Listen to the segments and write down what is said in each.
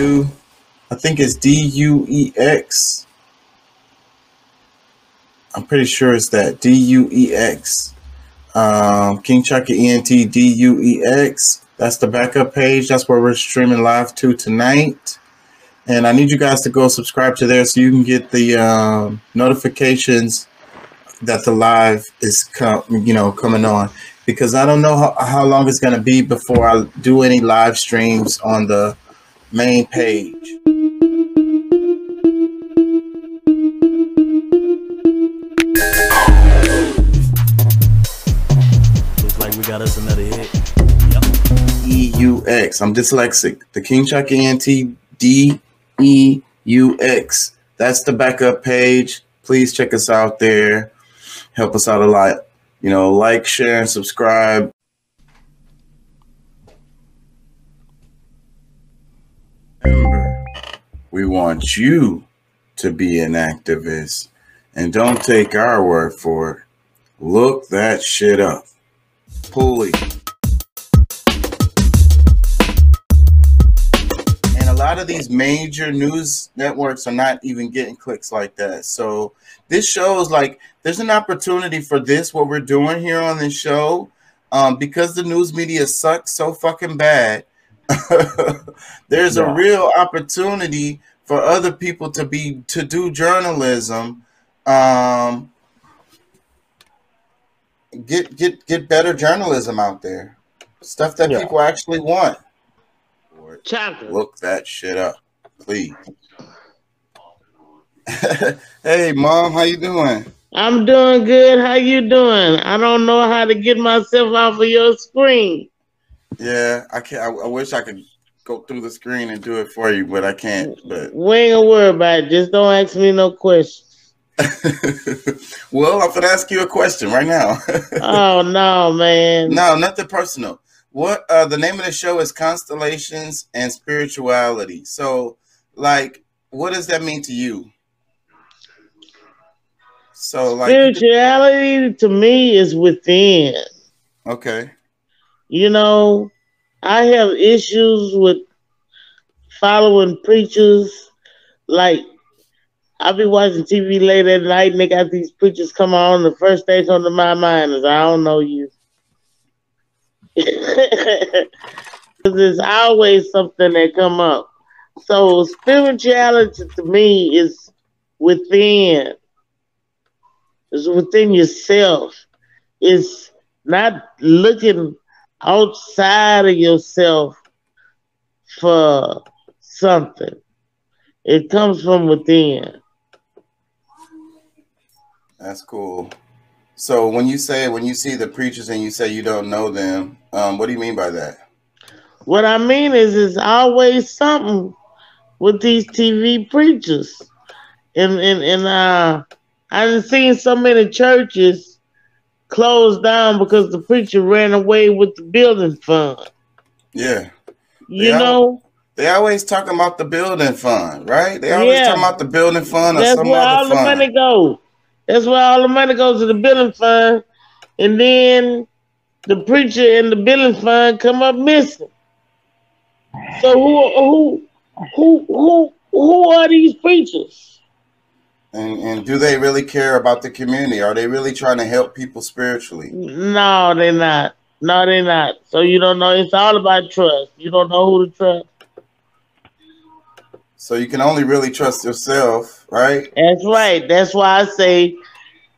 do. I think it's D U E X. I'm pretty sure it's that D U E X. Um, King Chaka ENT D U E X. That's the backup page. That's where we're streaming live to tonight. And I need you guys to go subscribe to there so you can get the um, notifications that the live is you know coming on because I don't know how, how long it's going to be before I do any live streams on the main page. Looks like we got us another hit. E U X. I'm dyslexic. The King Chuck ENT D E U X. That's the backup page. Please check us out there. Help us out a lot. You know, like, share, and subscribe. Remember, we want you to be an activist. And don't take our word for it. Look that shit up. Pulley. And a lot of these major news networks are not even getting clicks like that. So this shows like there's an opportunity for this, what we're doing here on this show. Um, because the news media sucks so fucking bad, there's a real opportunity for other people to be to do journalism. Um, get get get better journalism out there. Stuff that Yeah. people actually want. Chocolate. Look that shit up, please. hey, mom, how you doing? I'm doing good. How you doing? I don't know how to get myself off of your screen. Yeah, I can not I, I wish I could go through the screen and do it for you, but I can't. But We ain't gonna worry about it. Just don't ask me no questions. well, I'm gonna ask you a question right now. Oh no, man. no, nothing personal. What uh the name of the show is Constellations and Spirituality. So, like, what does that mean to you? So, like, Spirituality to me is within. okay, You know, I have issues with following preachers. Like, I be watching TV late at night and they got these preachers come on. The first thing to my mind is, I don't know you. Because there's always something that come up. So spirituality to me is within. It's within yourself. It's not looking outside of yourself for something. It comes from within. that's cool. So, when you say when you see the preachers and you say you don't know them, um, what do you mean by that? What I mean is, it's always something with these TV preachers, and and and uh, I've seen so many churches closed down because the preacher ran away with the building fund. Yeah. You Yeah. know, They always talking about the building fund, right? They always Yeah. talking about the building fund or that's some where all other the money goes. That's where all the money goes to the building fund, and then the preacher and the building fund come up missing. So who who who who who are these preachers? And and do they really care about the community? Are they really trying to help people spiritually? No, they're not. No, they're not. So you don't know. It's all about trust. You don't know who to trust. So you can only really trust yourself, right? That's right. That's why I say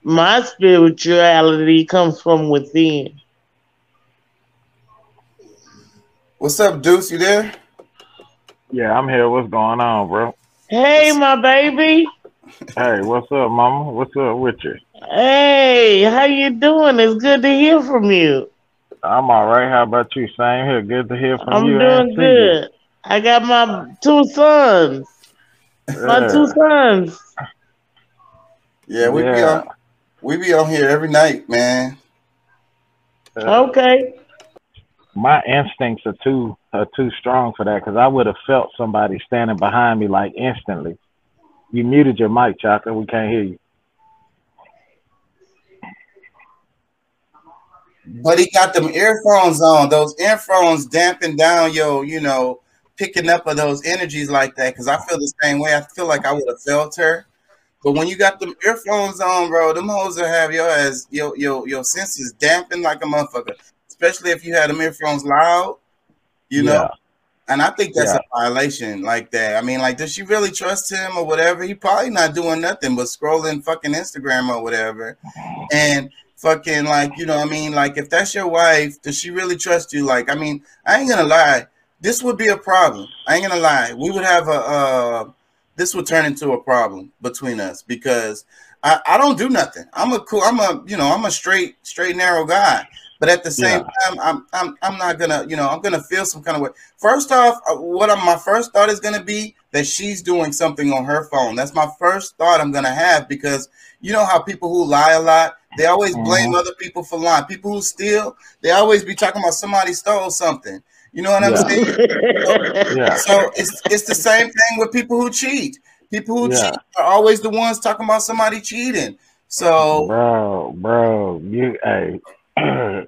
my spirituality comes from within. What's up, Deuce? You there? Yeah, I'm here. What's going on, bro? Hey, my baby. Hey, what's up, mama? What's up with you? Hey, how you doing? It's good to hear from you. I'm all right. How about you? Same here. Good to hear from you. I'm doing and see you. good. I got my two sons. My two sons. Yeah, we be Yeah. on we be on here every night, man. Uh, Okay. my instincts are too are too strong for that because I would have felt somebody standing behind me like instantly. You muted your mic, Chaka. We can't hear you. But he got them earphones on. Those earphones dampen down your, you know, picking up of those energies like that because I feel the same way. I feel like I would have felt her. But when you got them earphones on, bro, them hoes will have your as your your your senses dampened like a motherfucker. Especially if you had them earphones loud, you know. Yeah. And I think that's Yeah. a violation like that. I mean, like, does she really trust him or whatever? He probably not doing nothing but scrolling fucking Instagram or whatever. And fucking like, you know, I mean, like if that's your wife, does she really trust you? Like, I mean, I ain't gonna lie, this would be a problem. I ain't gonna lie. We would have a uh this would turn into a problem between us because I, I don't do nothing. I'm a cool, I'm a, you know, I'm a straight, straight, narrow guy. But at the same time, I'm, I'm, I'm not gonna, you know, I'm gonna feel some kind of way. First off, uh, what I'm, my first thought is gonna be that she's doing something on her phone. That's my first thought I'm gonna have because you know how people who lie a lot, they always blame other people for lying. People who steal, they always be talking about somebody stole something. You know what I'm Yeah. saying? Yeah. So it's it's the same thing with people who cheat. People who Yeah. cheat are always the ones talking about somebody cheating. So bro, bro, you, hey,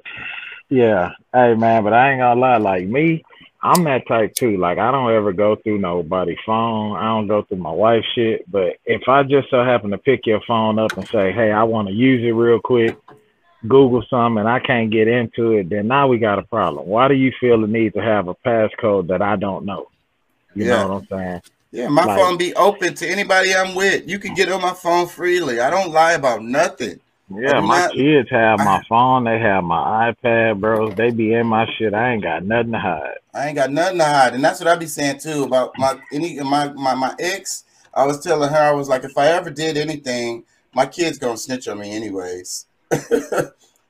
yeah, hey, man, but I ain't gonna lie, like me, I'm that type too. Like I don't ever go through nobody's phone. I don't go through my wife's shit. But if I just so happen to pick your phone up and say, "Hey, I want to use it real quick," Google some, and I can't get into it, then now we got a problem. Why do you feel the need to have a passcode that I don't know? You Yeah. know what I'm saying? yeah, my Like- phone be open to anybody I'm with. You can get on my phone freely. I don't lie about nothing. Yeah, my not- kids have my I- phone. They have my iPad, bro. They be in my shit. I ain't got nothing to hide. I ain't got nothing to hide, and that's what I be saying too about my any my my my ex. I was telling her I was like, if I ever did anything, my kids gonna snitch on me anyways.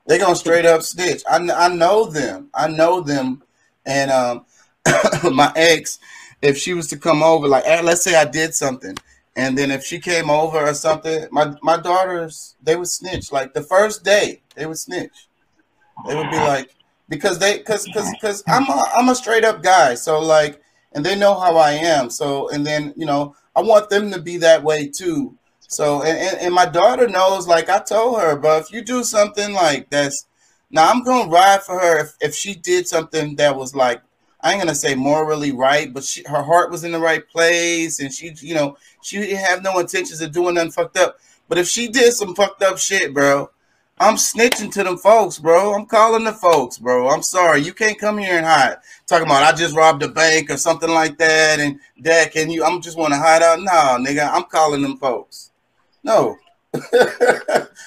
they gonna straight up snitch. I I know them. I know them, and um, my ex, if she was to come over, like let's say I did something, and then if she came over or something, my my daughters they would snitch. Like the first day, they would snitch. They would be like, because they because because because I'm a, I'm a straight up guy. So like, and they know how I am. So and then you know I want them to be that way too. So and and, and my daughter knows. Like I told her, but if you do something like that's now I'm gonna ride for her if if she did something that was like. I ain't gonna say morally right, but she, her heart was in the right place, and she, you know, she didn't have no intentions of doing nothing fucked up. But if she did some fucked up shit, bro, I'm snitching to them folks, bro. I'm calling the folks, bro. I'm sorry. You can't come here and hide. Talking about I just robbed a bank or something like that, and Dad, can you? I'm just want to hide out. Nah, nigga, I'm calling them folks. No.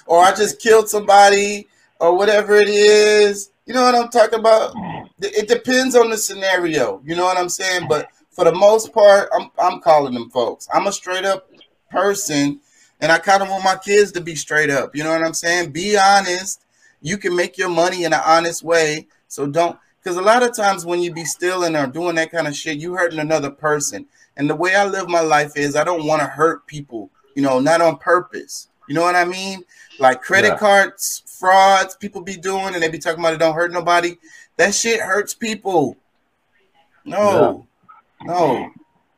or I just killed somebody or whatever it is. You know what I'm talking about? It depends on the scenario. You know what I'm saying? But for the most part, I'm I'm calling them folks. I'm a straight up person and I kind of want my kids to be straight up. You know what I'm saying? Be honest. You can make your money in an honest way. So don't, because a lot of times when you be stealing or doing that kind of shit, you hurting another person. And the way I live my life is I don't want to hurt people, you know, not on purpose. You know what I mean? Like credit Yeah. cards, frauds, people be doing, and they be talking about it don't hurt nobody. That shit hurts people. No, no.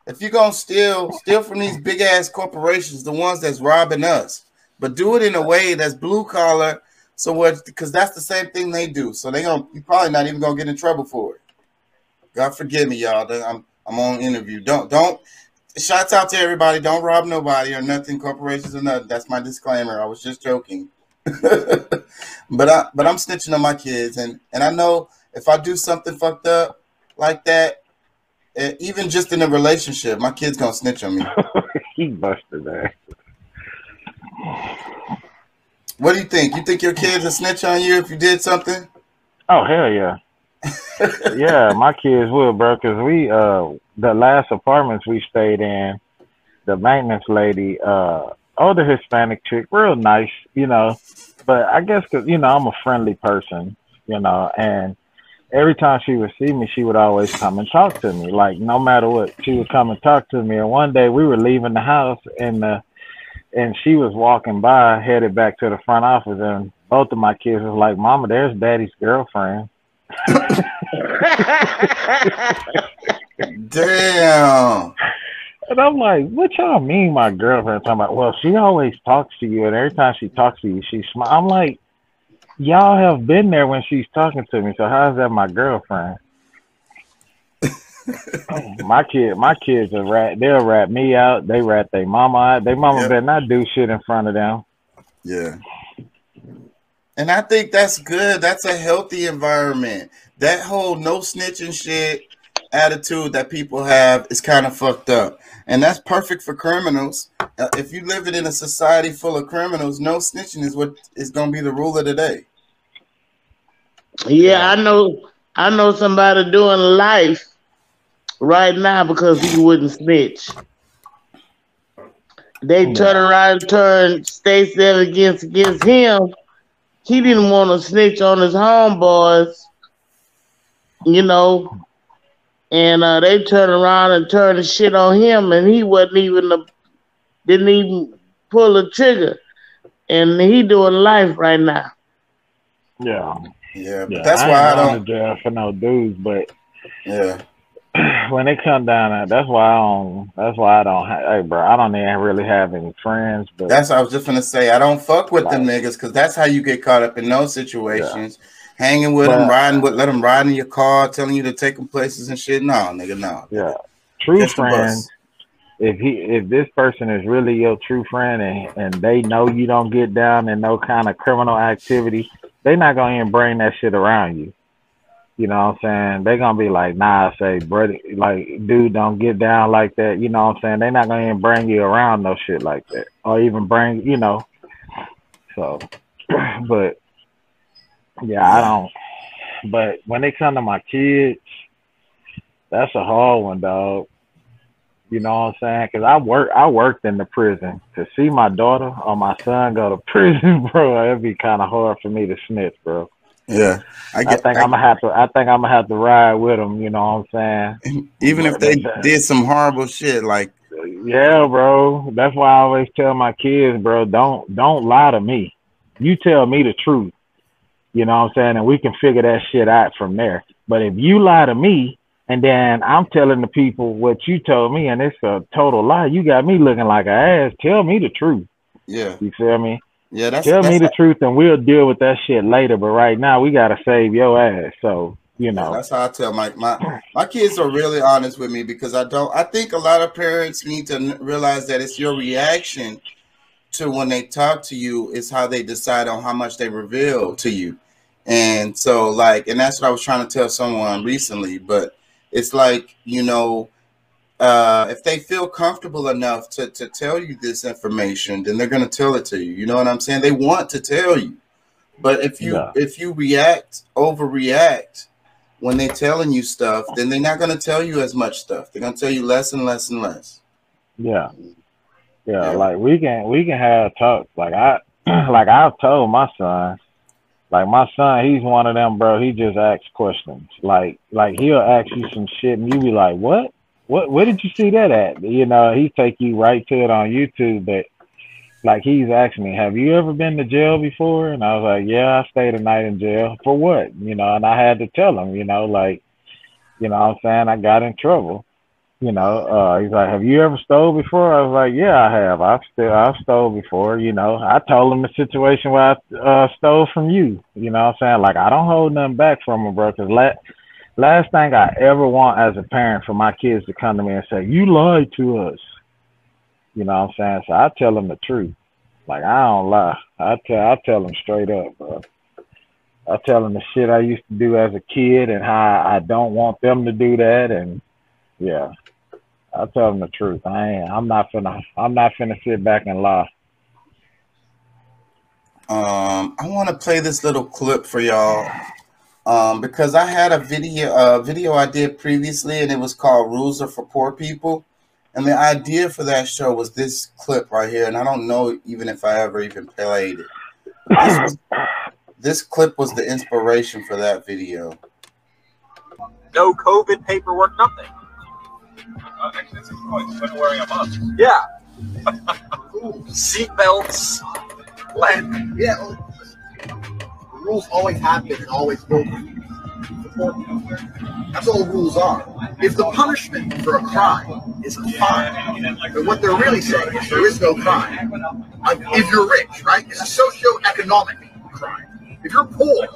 If you're gonna steal, steal from these big ass corporations, the ones that's robbing us, but do it in a way that's blue collar. So what? Because that's the same thing they do. So they gonna you probably not even gonna get in trouble for it. God forgive me, y'all. I'm I'm on interview. Don't don't. Shouts out to everybody. Don't rob nobody or nothing. Corporations or nothing. That's my disclaimer. I was just joking. but I but I'm snitching on my kids, and and I know if I do something fucked up like that, eh, even just in a relationship, my kid's gonna snitch on me. he busted that. What do you think? You think your kids will snitch on you if you did something? Oh hell yeah. yeah, my kids will, bro. Cause we, uh, the last apartments we stayed in, the maintenance lady, uh, older Hispanic chick, real nice, you know. But I guess cause you know I'm a friendly person, you know, and every time she would see me, she would always come and talk to me. Like no matter what, she would come and talk to me. And one day we were leaving the house, and uh, and she was walking by, headed back to the front office, and both of my kids was like, "Mama, there's Daddy's girlfriend." Damn. And I'm like, what y'all mean, my girlfriend? Talking about, well, she always talks to you, and every time she talks to you, she smiles. I'm like, y'all have been there when she's talking to me, so how is that my girlfriend? my kid, my kids are rat. They'll rat me out. They rat their mama out. They mama Yep. better not do shit in front of them. Yeah. And I think that's good. That's a healthy environment. That whole no snitching shit attitude that people have is kind of fucked up. And that's perfect for criminals. Uh, if you live in a society full of criminals, no snitching is what is going to be the rule of the day. Yeah, I know. I know somebody doing life right now because he wouldn't snitch. They turn around and turn Stacey against against him. He didn't want to snitch on his homeboys, you know, and uh, they turn around and turn the shit on him, and he wasn't even the, didn't even pull the trigger, and he doing life right now. Yeah, Yeah, but yeah. that's I why I ain't going don't. to jail for no dudes, but Yeah, when it come down that's why I don't. That's why I don't. Hey, bro, I don't even really have any friends. But that's what I was just gonna say. I don't fuck with them niggas because that's how you get caught up in those situations. Hanging with them, riding with, let them ride in your car, telling you to take them places and shit. No, nigga, no. yeah, true friends. If he, if this person is really your true friend and and they know you don't get down in no kind of criminal activity, they not gonna even bring that shit around you. You know what I'm saying? They gonna be like, nah, say, brother, like, dude, don't get down like that. You know what I'm saying? They not gonna even bring you around no shit like that, or even bring, you know. So, but yeah, I don't. But when it come to my kids, that's a hard one, dog. You know what I'm saying? Because I work, I worked in the prison. To see my daughter or my son go to prison, bro, it'd be kind of hard for me to snitch, bro. Yeah, I I think I- I'm gonna have to. I think I'm gonna have to ride with them. You know what I'm saying? even if they did some horrible shit, like? Yeah, bro. That's why I always tell my kids, bro, don't don't lie to me. You tell me the truth. You know what I'm saying? And we can figure that shit out from there. But if you lie to me and then I'm telling the people what you told me and it's a total lie, you got me looking like an ass. Tell me the truth. yeah, You feel me? yeah. That's Tell that's me the truth and we'll deal with that shit later. But right now we gotta save your ass. So, you know. that's how I tell my my my kids are really honest with me because I don't. I think a lot of parents need to realize that it's your reaction to when they talk to you is how they decide on how much they reveal to you, and so like, and that's what I was trying to tell someone recently. But it's like you know, uh, if they feel comfortable enough to to tell you this information, then they're gonna tell it to you. You know what I'm saying? They want to tell you, but if you Yeah. if you react, overreact when they're telling you stuff, then they're not going to tell you as much stuff. They're going to tell you less and less and less. Yeah. Yeah, like we can we can have talks. Like I like I've told my son, like my son, he's one of them, bro. He just asks questions. Like like he'll ask you some shit and you be like, What? What where did you see that at? You know, he take you right to it on YouTube but like he's asking me, Have you ever been to jail before? And I was like, Yeah, I stayed a night in jail. For what? You know, and I had to tell him, you know, like, you know what I'm saying, I got in trouble you know, uh, he's like, "Have you ever stole before?" I was like, "Yeah, I have. I've still I've stole before." You know, I told him the situation where I uh, stole from you. You know, what I'm saying like I don't hold nothing back from him, bro. Cause la- last thing I ever want as a parent for my kids to come to me and say, "You lied to us." You know, what I'm saying so. I tell them the truth. Like I don't lie. I tell I tell them straight up, bro. I tell them the shit I used to do as a kid and how I don't want them to do that, and yeah. I tell them the truth. I ain't. I'm not finna. I'm not finna sit back and lie. Um, I want to play this little clip for y'all um, because I had a video, a video I did previously, and it was called "Rules Are for Poor People." And the idea for that show was this clip right here, and I don't know even if I ever even played it. This, was, this clip was the inspiration for that video. no COVID paperwork, nothing. Yeah. Seatbelts. Land. Yeah, well, rules always have been and always will. That's all rules are. If the punishment for a crime is a fine, then what they're really saying is there is no crime. If you're rich, right, it's a socio-economic crime. If you're poor,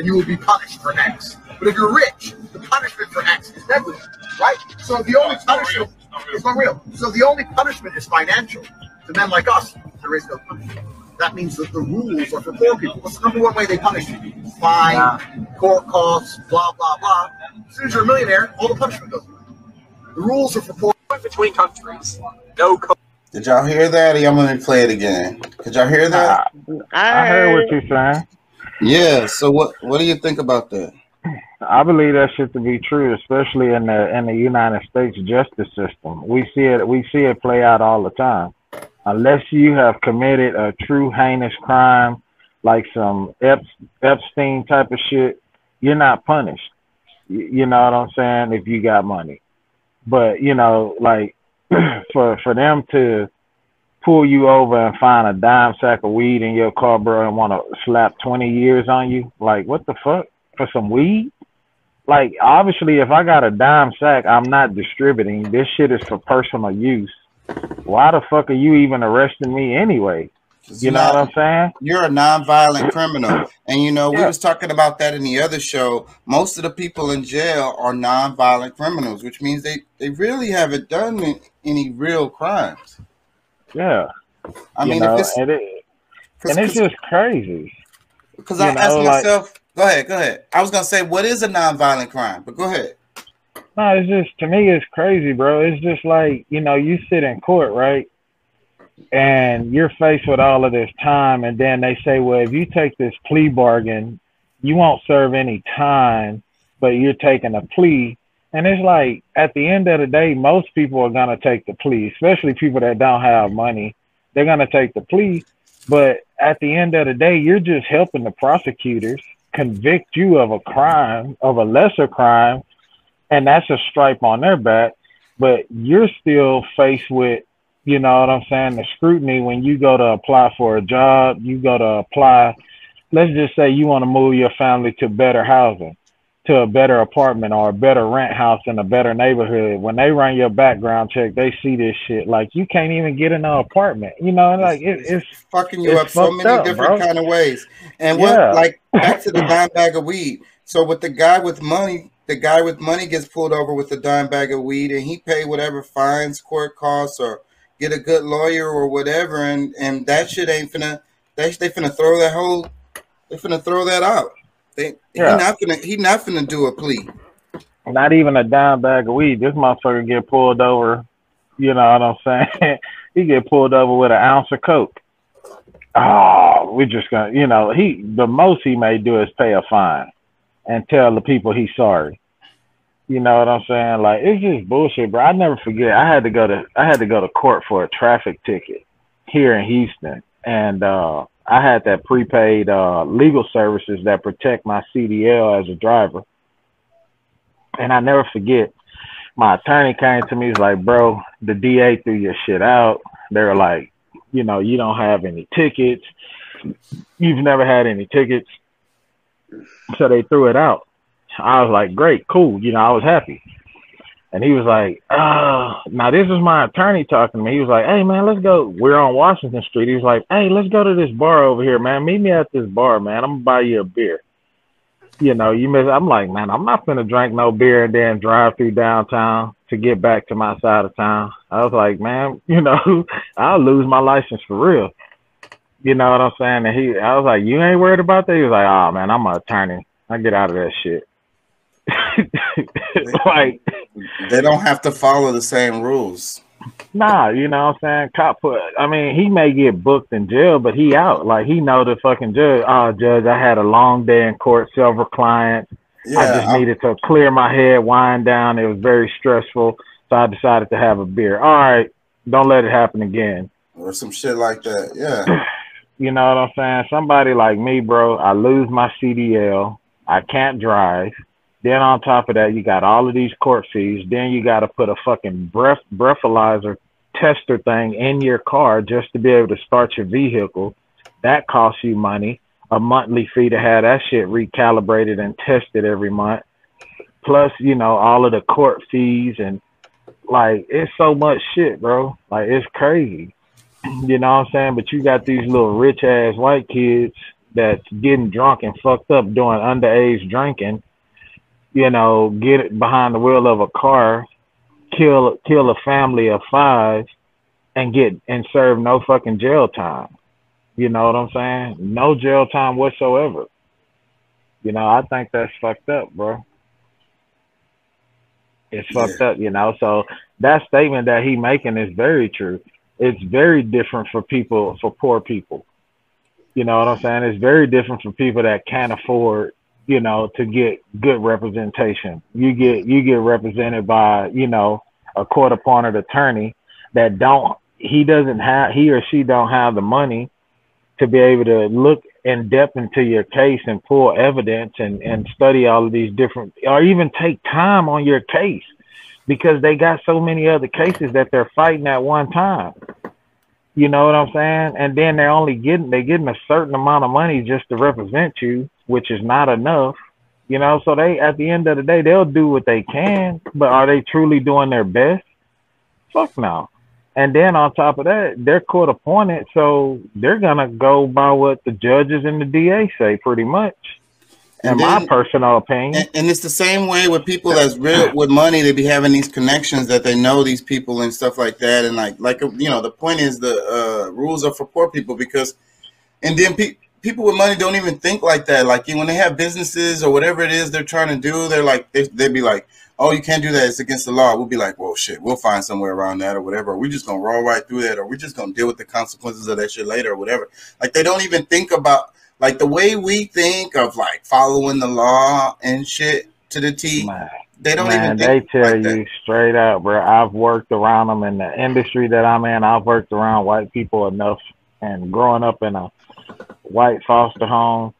then you will be punished for X. But if you're rich, the punishment for X is negligible. right? So the only punishment is not real. So the only punishment is financial. To men like us, there is no punishment. That means that the rules are for poor people. What's the number one way they punish you? Fine, court costs, blah blah blah. As soon as you're a millionaire, all the punishment goes away. The rules are for poor. Between countries, no COVID. Did y'all hear that? I'm gonna play it again. Did y'all hear that? I heard what you're saying. Yeah. So what what do you think about that? I believe that shit to be true, especially in the in the United States justice system. We see it we see it play out all the time. Unless you have committed a true heinous crime, like some Ep- Epstein type of shit, you're not punished. You, you know what I'm saying? If you got money, but you know, like for for them to pull you over and find a dime sack of weed in your car, bro, and want to slap 20 years on you, like what the fuck for some weed? like obviously if I got a dime sack, I'm not distributing. This shit is for personal use. Why the fuck are you even arresting me anyway? You know what I'm saying? You're a non-violent criminal, and you know we was talking about that in the other show. Most of the people in jail are non-violent criminals, which means they they really haven't done any real crimes. Yeah. I you mean, know, if it's and, it, and it's just crazy. because I asked know, like- myself. Go ahead, go ahead. I was gonna say, what is a non-violent crime? But go ahead. No, it's just to me it's crazy, bro. It's just like, you know, you sit in court, right? And you're faced with all of this time and then they say, Well, if you take this plea bargain, you won't serve any time, but you're taking a plea. And it's like at the end of the day, most people are gonna take the plea, especially people that don't have money. They're gonna take the plea. But at the end of the day, you're just helping the prosecutors convict you of a crime, of a lesser crime, and that's a stripe on their back. But you're still faced with, you know what I'm saying, the scrutiny when you go to apply for a job, you go to apply, let's just say you want to move your family to better housing, to a better apartment or a better rent house in a better neighborhood. When they run your background check, they see this shit. Like you can't even get in an apartment. You know, like it, it's fucking you it's up so many up, different bro. kind of ways. And what Yeah. like back to the dime bag of weed. So with the guy with money, the guy with money gets pulled over with a dime bag of weed and he pay whatever fines, court costs, or get a good lawyer or whatever, and and that shit ain't finna they they finna throw that whole they finna throw that out. They Yeah. he not finna he not gonna do a plea. not even a dime bag of weed. This motherfucker get pulled over. You know what I'm saying? he get pulled over with an ounce of coke. Oh, we're just gonna, you know, he the most he may do is pay a fine and tell the people he's sorry. You know what I'm saying? Like it's just bullshit, bro. I never forget. I had to go to I had to go to court for a traffic ticket here in Houston, and uh, I had that prepaid uh, legal services that protect my CDL as a driver. And I never forget, my attorney came to me. He's like, "Bro, the DA threw your shit out." They were like, "You know, you don't have any tickets. You've never had any tickets." So they threw it out. I was like, "Great, cool." You know, I was happy. And he was like, "Oh, now this is my attorney talking to me." He was like, "Hey, man, let's go. We're on Washington Street." He was like, "Hey, let's go to this bar over here, man. Meet me at this bar, man. I'm gonna buy you a beer." you know, you miss. I'm like, man, I'm not gonna drink no beer and then drive through downtown to get back to my side of town. I was like, man, you know, I'll lose my license for real. You know what I'm saying? And he, I was like, you ain't worried about that? He was like, oh man, I'm an attorney. I get out of that shit. like, They don't have to follow the same rules. Nah, you know what I'm saying? Cop put I mean, he may get booked in jail, but he out. Like he know the fucking judge. Oh, judge, I had a long day in court, several clients. I just I'm- needed to clear my head, wind down. It was very stressful. So I decided to have a beer. All right, don't let it happen again. or some shit like that. Yeah. You know what I'm saying? Somebody like me, bro, I lose my CDL. I can't drive. Then on top of that, you got all of these court fees. Then you got to put a fucking breath breathalyzer tester thing in your car just to be able to start your vehicle. That costs you money. A monthly fee to have that shit recalibrated and tested every month. Plus, you know, all of the court fees and like it's so much shit, bro. Like it's crazy. You know what I'm saying? But you got these little rich ass white kids that's getting drunk and fucked up doing underage drinking, you know, get it behind the wheel of a car kill kill a family of five and get and serve no fucking jail time. You know what I'm saying? No jail time whatsoever. You know, I think that's fucked up, bro. It's fucked up, you know. So that statement that he making is very true. It's very different for people for poor people. You know what I'm saying? It's very different for people that can't afford, you know, to get good representation. You get you get represented by, you know, a court appointed attorney that don't he doesn't have he or she don't have the money to be able to look in depth into your case and pull evidence and, and study all of these different or even take time on your case because they got so many other cases that they're fighting at one time. You know what I'm saying? And then they're only getting they're getting a certain amount of money just to represent you, which is not enough. You know, so they at the end of the day they'll do what they can, but are they truly doing their best? Fuck no. And then on top of that, they're court appointed, so they're gonna go by what the judges and the DA say, pretty much. In And my personal opinion, And, and it's the same way with people that's real with money. They be having these connections that they know these people and stuff like that. And like, like you know, the point is the uh, rules are for poor people because, and then pe- people with money don't even think like that. Like when they have businesses or whatever it is they're trying to do, they're like they they be like, oh, you can't do that. It's against the law. We'll be like, well, shit, we'll find somewhere around that or whatever. Or we're just gonna roll right through that, or we're just gonna deal with the consequences of that shit later or whatever. Like they don't even think about like the way we think of like following the law and shit to the T. man. They don't Man, even they tell like that. you straight up, bro. I've worked around them in the industry that I'm in. I've worked around white people enough, and growing up in a white foster home,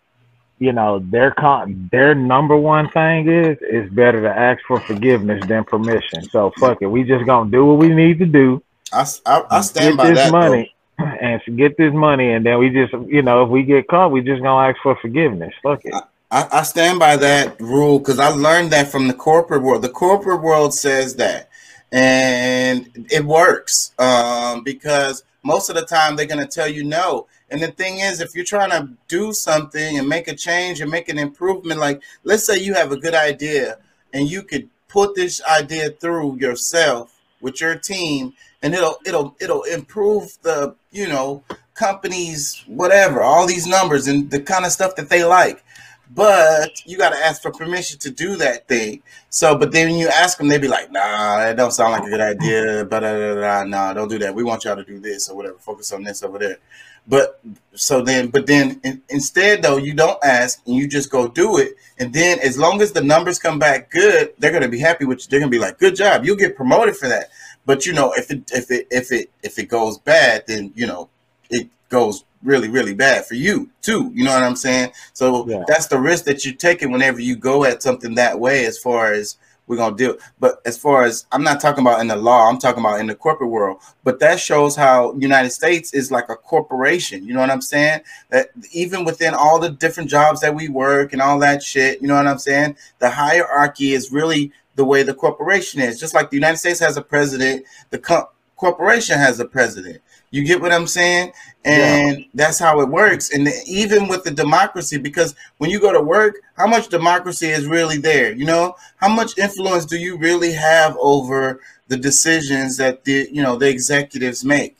you know, their con- their number one thing is is better to ask for forgiveness than permission. So fuck it, we just gonna do what we need to do. I, I- I stand get by this that. money and get this money, and then we just, you know, if we get caught, we just gonna ask for forgiveness. Fuck it. I, I stand by that rule because I learned that from the corporate world. The corporate world says that, and it works um, because most of the time they're going to tell you no. And the thing is, if you're trying to do something and make a change and make an improvement, like let's say you have a good idea and you could put this idea through yourself with your team, and it'll it'll it'll improve the you know companies whatever all these numbers and the kind of stuff that they like but you got to ask for permission to do that thing. So, but then you ask them, they be like, "Nah, that don't sound like a good idea." But nah, don't do that. We want y'all to do this or whatever. Focus on this over there. But so then, but then in, instead though, you don't ask and you just go do it. And then as long as the numbers come back good, they're gonna be happy with you. They're gonna be like, "Good job, you'll get promoted for that." But you know, if it if it if it if it goes bad, then you know it goes really really bad for you too. You know what I'm saying? So Yeah. that's the risk that you're taking whenever you go at something that way. As far as we're gonna do, but as far as I'm not talking about in the law, I'm talking about in the corporate world. But that shows how United States is like a corporation. You know what I'm saying? That even within all the different jobs that we work and all that shit, you know what I'm saying? The hierarchy is really the way the corporation is. Just like the United States has a president, the co- corporation has a president. You get what I'm saying? And that's how it works. And the- even with the democracy, because when you go to work, how much democracy is really there? You know, how much influence do you really have over the decisions that the you know the executives make?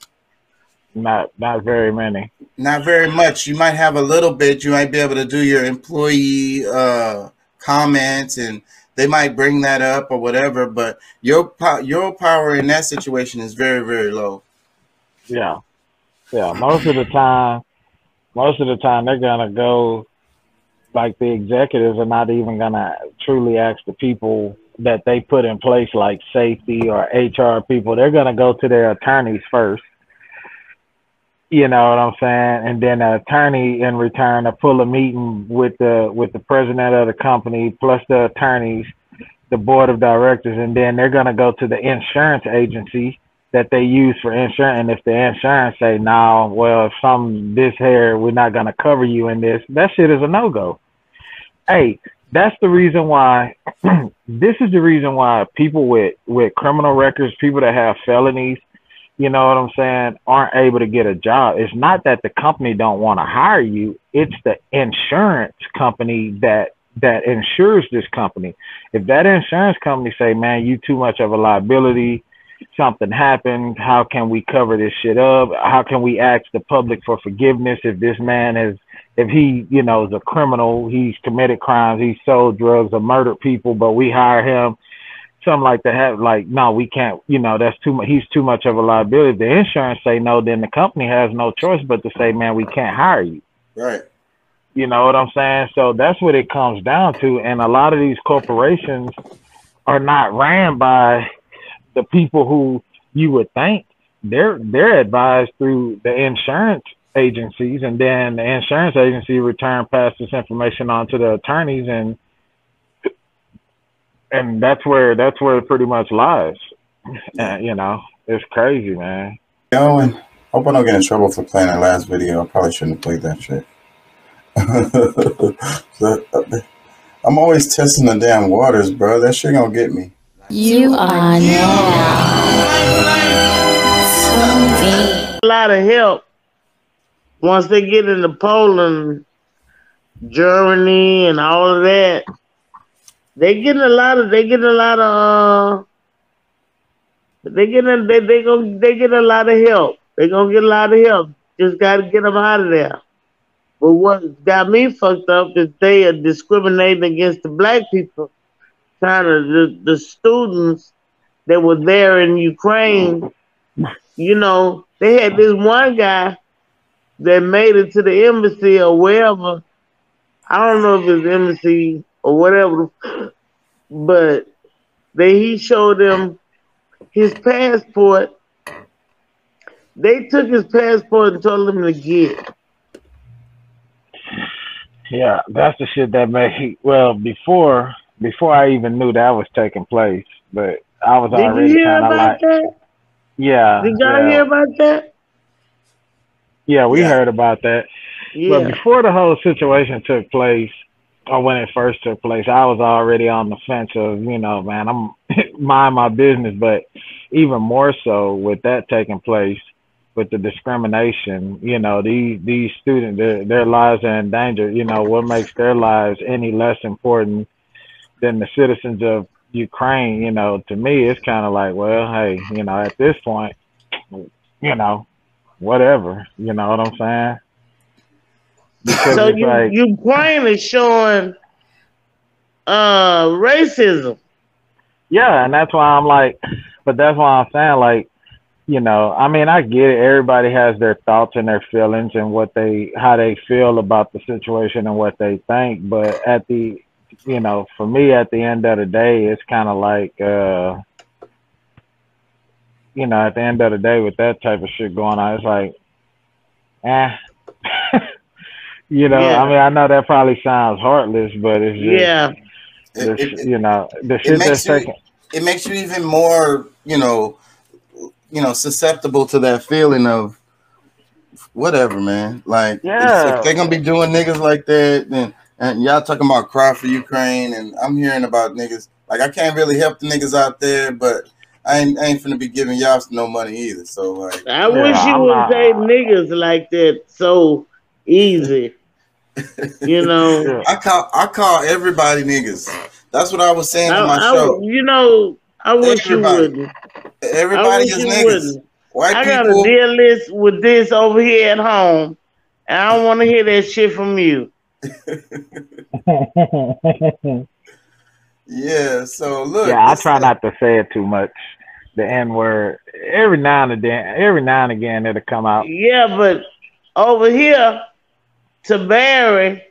Not not very many. Not very much. You might have a little bit. You might be able to do your employee uh, comments, and they might bring that up or whatever. But your po- your power in that situation is very very low. Yeah, yeah. Most of the time, most of the time they're gonna go like the executives are not even gonna truly ask the people that they put in place, like safety or HR people. They're gonna go to their attorneys first. You know what I'm saying? And then the attorney in return to pull a meeting with the with the president of the company plus the attorneys, the board of directors, and then they're gonna go to the insurance agency that they use for insurance. And if the insurance say, no, well, if some this here, we're not gonna cover you in this, that shit is a no go. Hey, that's the reason why. this is the reason why people with with criminal records, people that have felonies, you know what I'm saying, aren't able to get a job. It's not that the company don't want to hire you; it's the insurance company that that insures this company. If that insurance company say, "Man, you too much of a liability," something happened. How can we cover this shit up? How can we ask the public for forgiveness if this man is, if he, you know, is a criminal, he's committed crimes, he sold drugs or murdered people, but we hire him, something like that. Have Like, no, we can't, you know, that's too much. He's too much of a liability. If the insurance say no, then the company has no choice but to say, man, we can't hire you. Right. You know what I'm saying? So that's what it comes down to. And a lot of these corporations are not ran by the people who you would think they're they're advised through the insurance agencies and then the insurance agency return pass this information on to the attorneys and and that's where that's where it pretty much lies uh, you know it's crazy man Yo, and hope I don't get in trouble for playing that last video. I probably shouldn't have played that shit. Uh, I'm always testing the damn waters, bro. That shit gonna get me. You are now tuned a lot of help once they get into Poland, Germany, and all of that. They getting a lot of they getting a lot of uh, they getting they they gonna they get a lot of help. They gonna get a lot of help. Just gotta get them out of there. But what got me fucked up is they are discriminating against the black people, trying to the, the students that were there in Ukraine. You know, they had this one guy that made it to the embassy or wherever. I don't know if it's embassy or whatever, but they he showed them his passport. They took his passport and told him to get. yeah that's the shit that made well before before i even knew that was taking place but i was Did already kind of like that? yeah Did y'all yeah, hear about that? yeah we Yeah. heard about that But before the whole situation took place, or when it first took place, I was already on the fence of, you know, man, I'm mind my business. But even more so with that taking place, with the discrimination, you know, these these students, their their lives are in danger. You know, what makes their lives any less important than the citizens of Ukraine? You know, to me, it's kind of like, well, hey, you know, at this point, you know, whatever. You know what I'm saying? Because So you like, Ukraine is showing uh racism. Yeah, and that's why I'm like, but that's why I'm saying like, you know, I mean, I get it. Everybody has their thoughts and their feelings and what they, how they feel about the situation and what they think. But at the, you know, for me, at the end of the day, it's kind of like, uh, you know, at the end of the day, with that type of shit going on, it's like, eh. you know, Yeah. I mean, I know that probably sounds heartless, but it's just, Yeah. the, It, it, you know, the shit makes that's you- taking. it makes you even more, you know, you know, susceptible to that feeling of whatever, man. Like, Yeah. if they're gonna be doing niggas like that, then and y'all talking about cry for Ukraine, and I'm hearing about niggas. Like, I can't really help the niggas out there, but I ain't, I ain't finna be giving y'all no money either. So, like, I wish you I'm would not- say niggas like that so easy. You know. I call I call everybody niggas. That's what I was saying I, on my I- show. you know, I wish Everybody. you wouldn't. Everybody wish is you niggas. wouldn't. White I got people. a deal list with this over here at home, and I don't want to hear that shit from you. Yeah. So look. yeah, I try like- not to say it too much. The N word. Every now and then, every now and again, it'll come out. Yeah, but over here to Barry,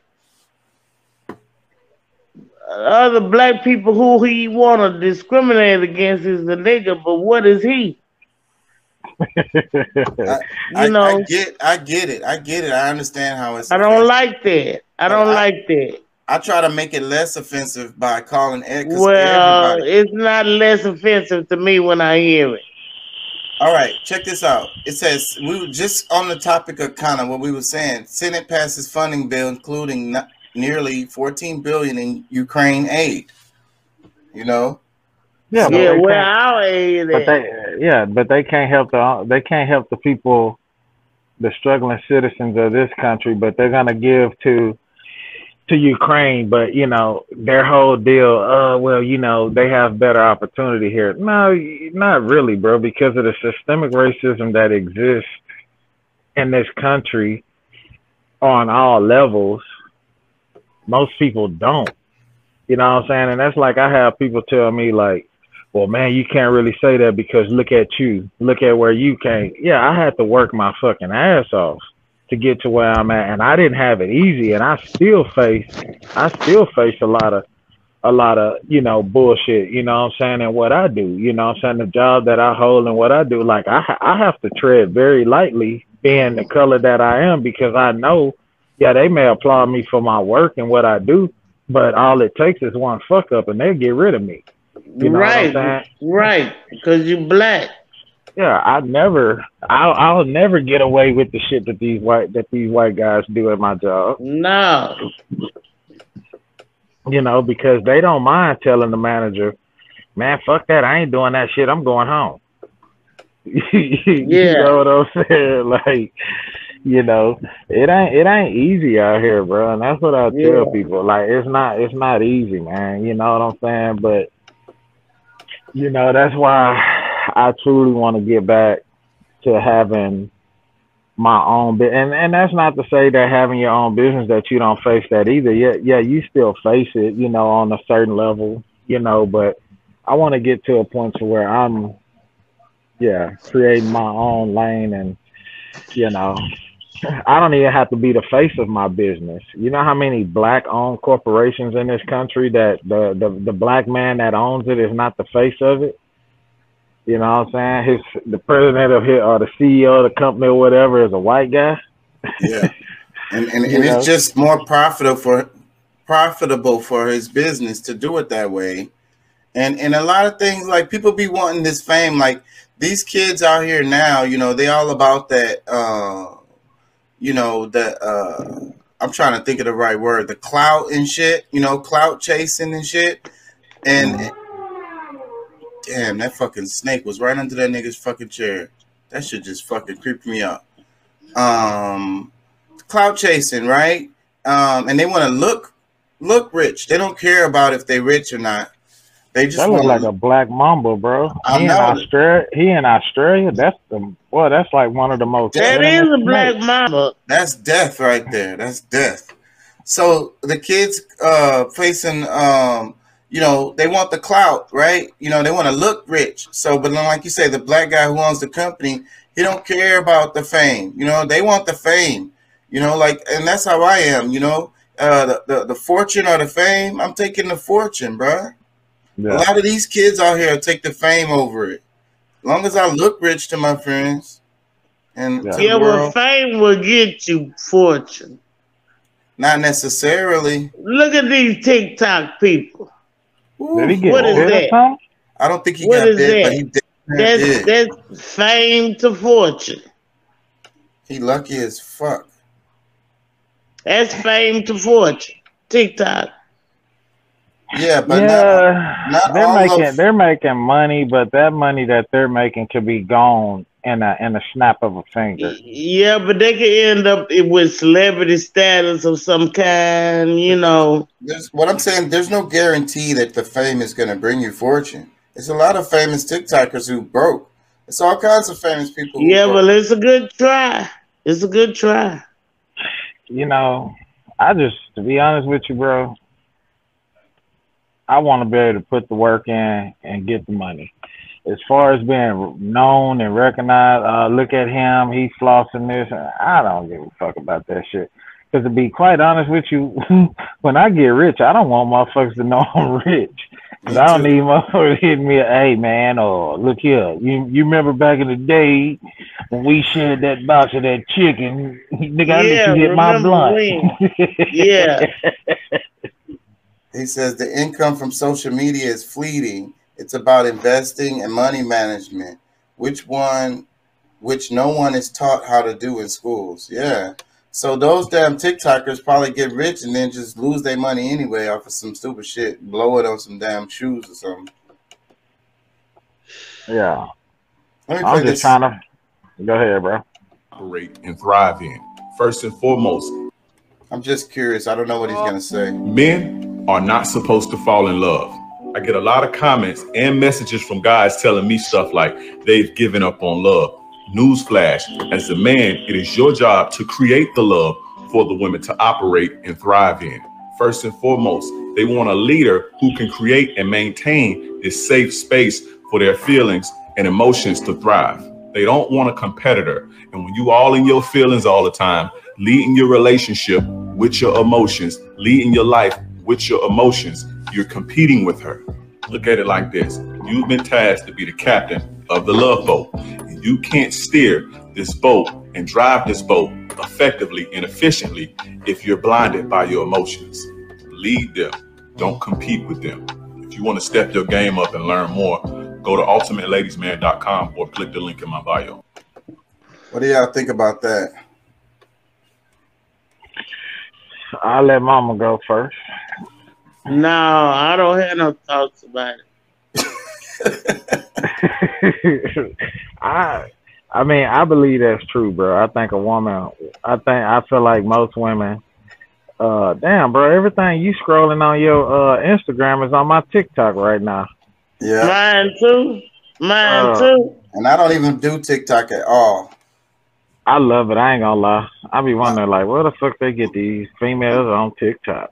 other black people who he want to discriminate against is the nigga, but what is he? I, You know, I get, I get it, I get it. I understand how it's. I don't offensive. like that. I don't I- like that. I try to make it less offensive by calling it. Well, everybody. it's not less offensive to me when I hear it. All right, check this out. It says we were just on the topic of kind of what we were saying. Senate passes funding bill including n- nearly 14 billion in Ukraine aid. You know, Yeah, but yeah, they where can't- our aid but they, yeah, but they can't help the they can't help the people, the struggling citizens of this country. But they're gonna give to to Ukraine, but you know their whole deal. Uh, well, you know they have better opportunity here. No, not really, bro, because of the systemic racism that exists in this country on all levels. Most people don't. You know what I'm saying? And that's like I have people tell me like, well, man, you can't really say that because look at you, look at where you came. Yeah, I had to work my fucking ass off to get to where I'm at, and I didn't have it easy, and I still face, I still face a lot of, a lot of, you know, bullshit. You know what I'm saying? And what I do, you know what I'm saying? The job that I hold and what I do, like I, I have to tread very lightly, being the color that I am, because I know, yeah, they may applaud me for my work and what I do, but all it takes is one fuck up, and they'll get rid of me. You know what I'm right, right, because you're black. Yeah, I never, I'll, I'll never get away with the shit that these white that these white guys do at my job. No, You know, because they don't mind telling the manager, "Man, fuck that, I ain't doing that shit. I'm going home." yeah. you know what I'm saying? Like, you know, it ain't it ain't easy out here, bro. And that's what I tell people. Like, it's not it's not easy, man. You know what I'm saying? But you know, that's why I truly want to get back to having my own bit and and that's not to say that having your own business that you don't face that either. Yeah yeah you still face it you know on a certain level you know but i want to get to a point to where i'm yeah creating my own lane and you know i don't even have to be the face of my business. You know how many black owned corporations in this country that the, the the black man that owns it is not the face of it you know what I'm saying? His the president of it or the CEO of the company or whatever is a white guy. Yeah, and and, and it's just more profitable for profitable for his business to do it that way. And and a lot of things like people be wanting this fame. Like these kids out here now, you know, they all about that. uh You know the. uh I'm trying to think of the right word. The clout and shit. You know, clout chasing and shit. And damn, that fucking snake was right under that nigga's fucking chair. That shit just fucking creeped me out. Um, cloud chasing, right? Um, and they want to look look rich. They don't care about if they rich or not. They just That want like a black mamba, bro. I he in know. Australia. He in Australia. That's the boy. That's like one of the most. that is a black snakes. mama. That's death right there. That's death. So the kids uh facing um you know, they want the clout, right? You know, they want to look rich. So but then like you say, the black guy who owns the company, he don't care about the fame. You know, they want the fame. You know, like and that's how I am, you know. Uh the, the, the fortune or the fame, I'm taking the fortune, bruh. A lot of these kids out here take the fame over it. As long as I look rich to my friends and Yeah. to Yeah, the but world, fame will get you fortune. not necessarily. Look at these TikTok people. Did he get What is that? something? I don't think he What got is bit, but that? he did. That's did. that's fame to fortune. He lucky as fuck. That's fame to fortune. TikTok. Yeah, but not, yeah, not they're all making of- they're making money, but that money that they're making could be gone in a in a snap of a finger. Yeah, but they could end up with celebrity status of some kind, you know. there's what I'm saying. There's no guarantee that the fame is going to bring you fortune. There's a lot of famous TikTokers who broke. It's all kinds of famous people. Who Yeah, broke. but it's a good try. It's a good try. You know, I just to be honest with you, bro, I want to be able to put the work in and get the money. As far as being known and recognized, uh, look at him, he's flossing this. I don't give a fuck about that shit. Because to be quite honest with you, when I get rich, I don't want motherfuckers to know I'm rich. Cause I don't too. need motherfuckers hitting me, hey man, or look here, you you remember back in the day when we shared that box of that chicken, nigga, I Yeah, let you hit my remember blunt. Yeah. He says the income from social media is fleeting. It's about investing and money management, which one, which no one is taught how to do in schools. Yeah. So those damn TikTokers probably get rich and then just lose their money anyway off of some stupid shit, blow it on some damn shoes or something. yeah, Let me I'm just this. trying to. Go ahead, bro. operate and thrive in. First and foremost, I'm just curious. I don't know what he's gonna say. Men are not supposed to fall in love. I get a lot of comments and messages from guys telling me stuff like they've given up on love. Newsflash, as a man, it is your job to create the love for the women to operate and thrive in. First and foremost, they want a leader who can create and maintain this safe space for their feelings and emotions to thrive. They don't want a competitor. And when you all in your feelings all the time, leading your relationship with your emotions, leading your life with your emotions, you're competing with her. Look at it like this. You've been tasked to be the captain of the love boat. And you can't steer this boat and drive this boat effectively and efficiently if you're blinded by your emotions. Lead them. Don't compete with them. If you want to step your game up and learn more, go to ultimateladiesman.com or click the link in my bio. What do y'all think about that? I'll let Mama go first. No, I don't have no thoughts about it. I I mean, I believe that's true, bro. I think a woman I think I feel like most women uh damn bro, everything you scrolling on your uh Instagram is on my TikTok right now. Yeah. Mine too. Mine Uh, too. And I don't even do TikTok at all. I love it. I ain't gonna lie. I be wondering like where the fuck they get these females on TikTok.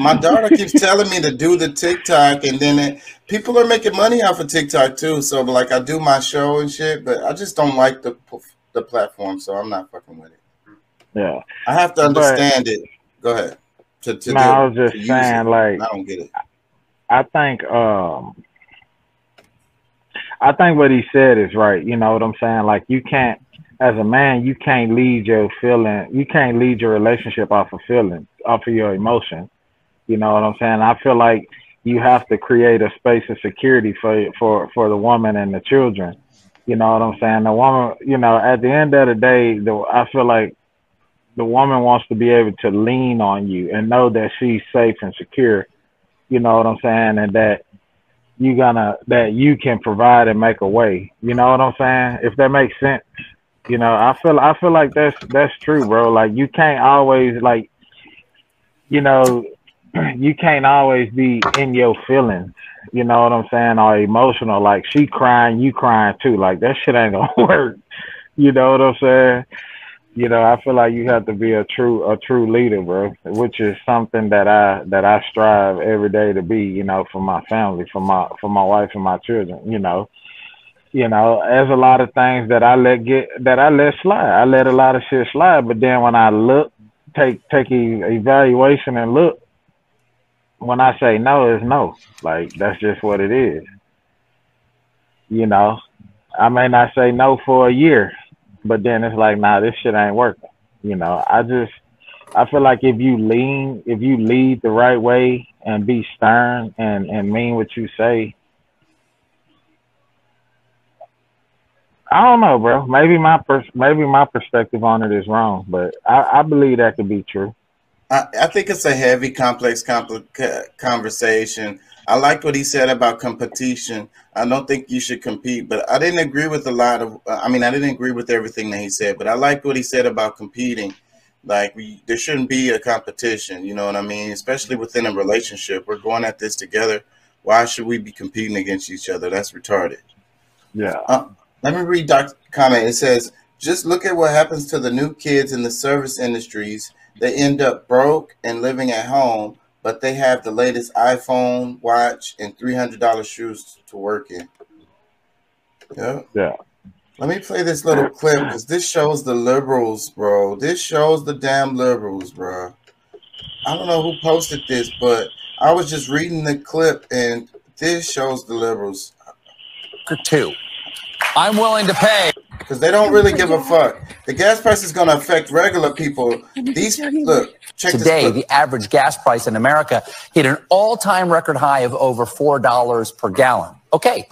My daughter keeps telling me to do the TikTok, and then it, people are making money off of TikTok too. So, like, I do my show and shit, but I just don't like the the platform, so I'm not fucking with it. Yeah. I have to But- understand it. Go ahead. To, to No, I was just saying it. like I don't get it. I think um I think what he said is right. You know what I'm saying? Like you can't as a man, you can't lead your feeling you can't lead your relationship off of feeling, off of your emotion. You know what I'm saying? I feel like you have to create a space of security for for for the woman and the children. You know what I'm saying? The woman, you know, at the end of the day, the I feel like the woman wants to be able to lean on you and know that she's safe and secure. You know what I'm saying? And that you gonna that you can provide and make a way. You know what I'm saying? If that makes sense. You know, I feel I feel like that's that's true, bro. Like you can't always like you know, you can't always be in your feelings. You know what I'm saying? Or emotional. Like she crying, you crying too. Like that shit ain't gonna work. You know what I'm saying? You know, I feel like you have to be a true a true leader, bro. Which is something that I that I strive every day to be. You know, for my family, for my for my wife and my children. You know, you know, there's a lot of things that I let get that I let slide. I let a lot of shit slide, but then when I look, take take e- evaluation and look, when I say no, it's no. Like that's just what it is. You know, I may not say no for a year, but then it's like, nah, this shit ain't working. You know, I just I feel like if you lean, if you lead the right way and be stern and and mean what you say, I don't know, bro. Maybe my pers- maybe my perspective on it is wrong, but I, I believe that could be true. I, I think it's a heavy, complex compli- conversation. I like what he said about competition. I don't think you should compete, but I didn't agree with a lot of. I mean, I didn't agree with everything that he said, but I like what he said about competing. Like we, there shouldn't be a competition. You know what I mean? Especially within a relationship, we're going at this together. Why should we be competing against each other? That's retarded. Yeah. Uh, let me read Doc's comment. It says, "Just look at what happens to the new kids in the service industries. They end up broke and living at home, but they have the latest iPhone, watch, and three hundred dollars shoes to work in." Yeah. Yeah. Let me play this little clip because this shows the liberals, bro. This shows the damn liberals, bro. I don't know who posted this, but I was just reading the clip and this shows the liberals. Two. I'm willing to pay. Because they don't really give a fuck. The gas price is going to affect regular people. These look, check Today, the average gas price in America hit an all-time record high of over four dollars per gallon. Okay,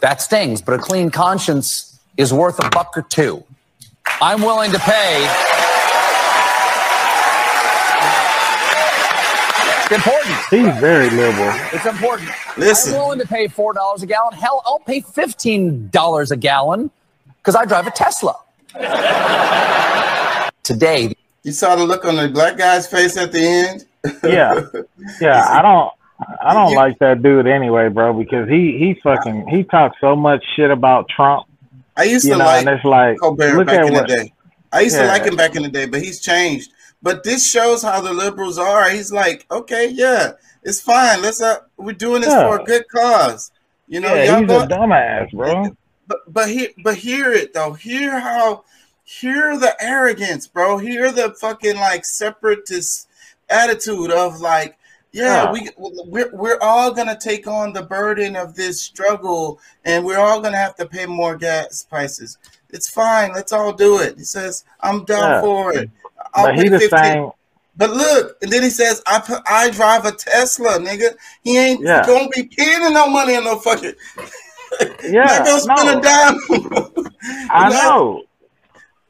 that stings, but a clean conscience is worth a buck or two. I'm willing to pay. It's important. He's very liberal. It's important. Listen. I'm willing to pay four dollars a gallon. Hell, I'll pay fifteen dollars a gallon because I drive a Tesla. Today, You saw the look on the black guy's face at the end. Yeah, yeah. I don't. I don't like that dude anyway, bro, because he he fucking he talks so much shit about Trump. I used to know, like and it's like Colbert look back at in what the day. I used to like him back in the day, but he's changed. But this shows how the liberals are. He's like, okay, yeah, it's fine. Let's uh, we're doing this Yeah. for a good cause. You know, yeah, y'all he's go, a dumbass, bro. but but hear but hear it though. Hear how hear the arrogance, bro. Hear the fucking like separatist attitude of like, yeah, Yeah. we we're we're all gonna take on the burden of this struggle, and we're all gonna have to pay more gas prices. It's fine. Let's all do it. He says, I'm down Yeah. for it. But he the 50. same. But look, and then he says, I I drive a Tesla, nigga. He ain't Yeah. gonna be paying no money on no fucking. Yeah, not gonna spend no. a dime. I know.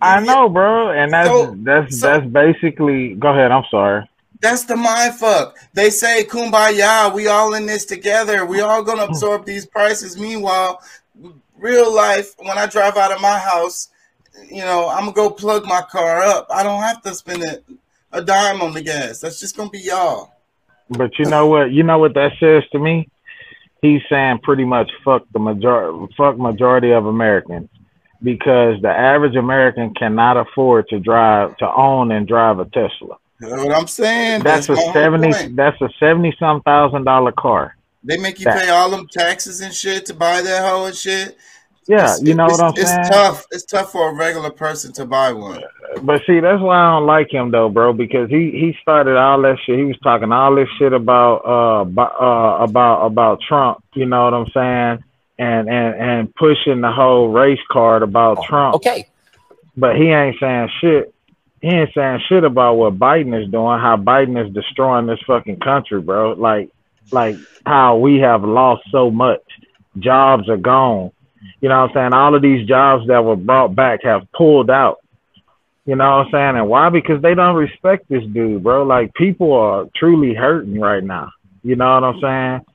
I know, bro, and that's So- that's so- that's basically. Go ahead. I'm sorry. That's the mind fuck. They say kumbaya, we all in this together. We all gonna absorb these prices. Meanwhile, real life, when I drive out of my house, you know, I'm gonna go plug my car up. I don't have to spend a, a dime on the gas. That's just gonna be y'all. But you know what? You know what that says to me? He's saying pretty much fuck the majority, fuck majority of Americans, because the average American cannot afford to drive, to own and drive a Tesla. You know what I'm saying? That's a seventy. point. That's a seventy some thousand dollar car. They make you that- pay all them taxes and shit to buy that hoe and shit. Yeah, It's- you know it's, what I'm it's saying. tough. It's tough for a regular person to buy one. But see, that's why I don't like him though, bro, because he he started all that shit. He was talking all this shit about uh, uh about about Trump. You know what I'm saying? And and and pushing the whole race card about Trump. Okay. But he ain't saying shit. He ain't saying shit about what Biden is doing. How Biden is destroying this fucking country, bro. Like like how we have lost so much. Jobs are gone. You know what I'm saying? All of these jobs that were brought back have pulled out. You know what I'm saying? And why? Because they don't respect this dude, bro. Like people are truly hurting right now. You know what I'm saying?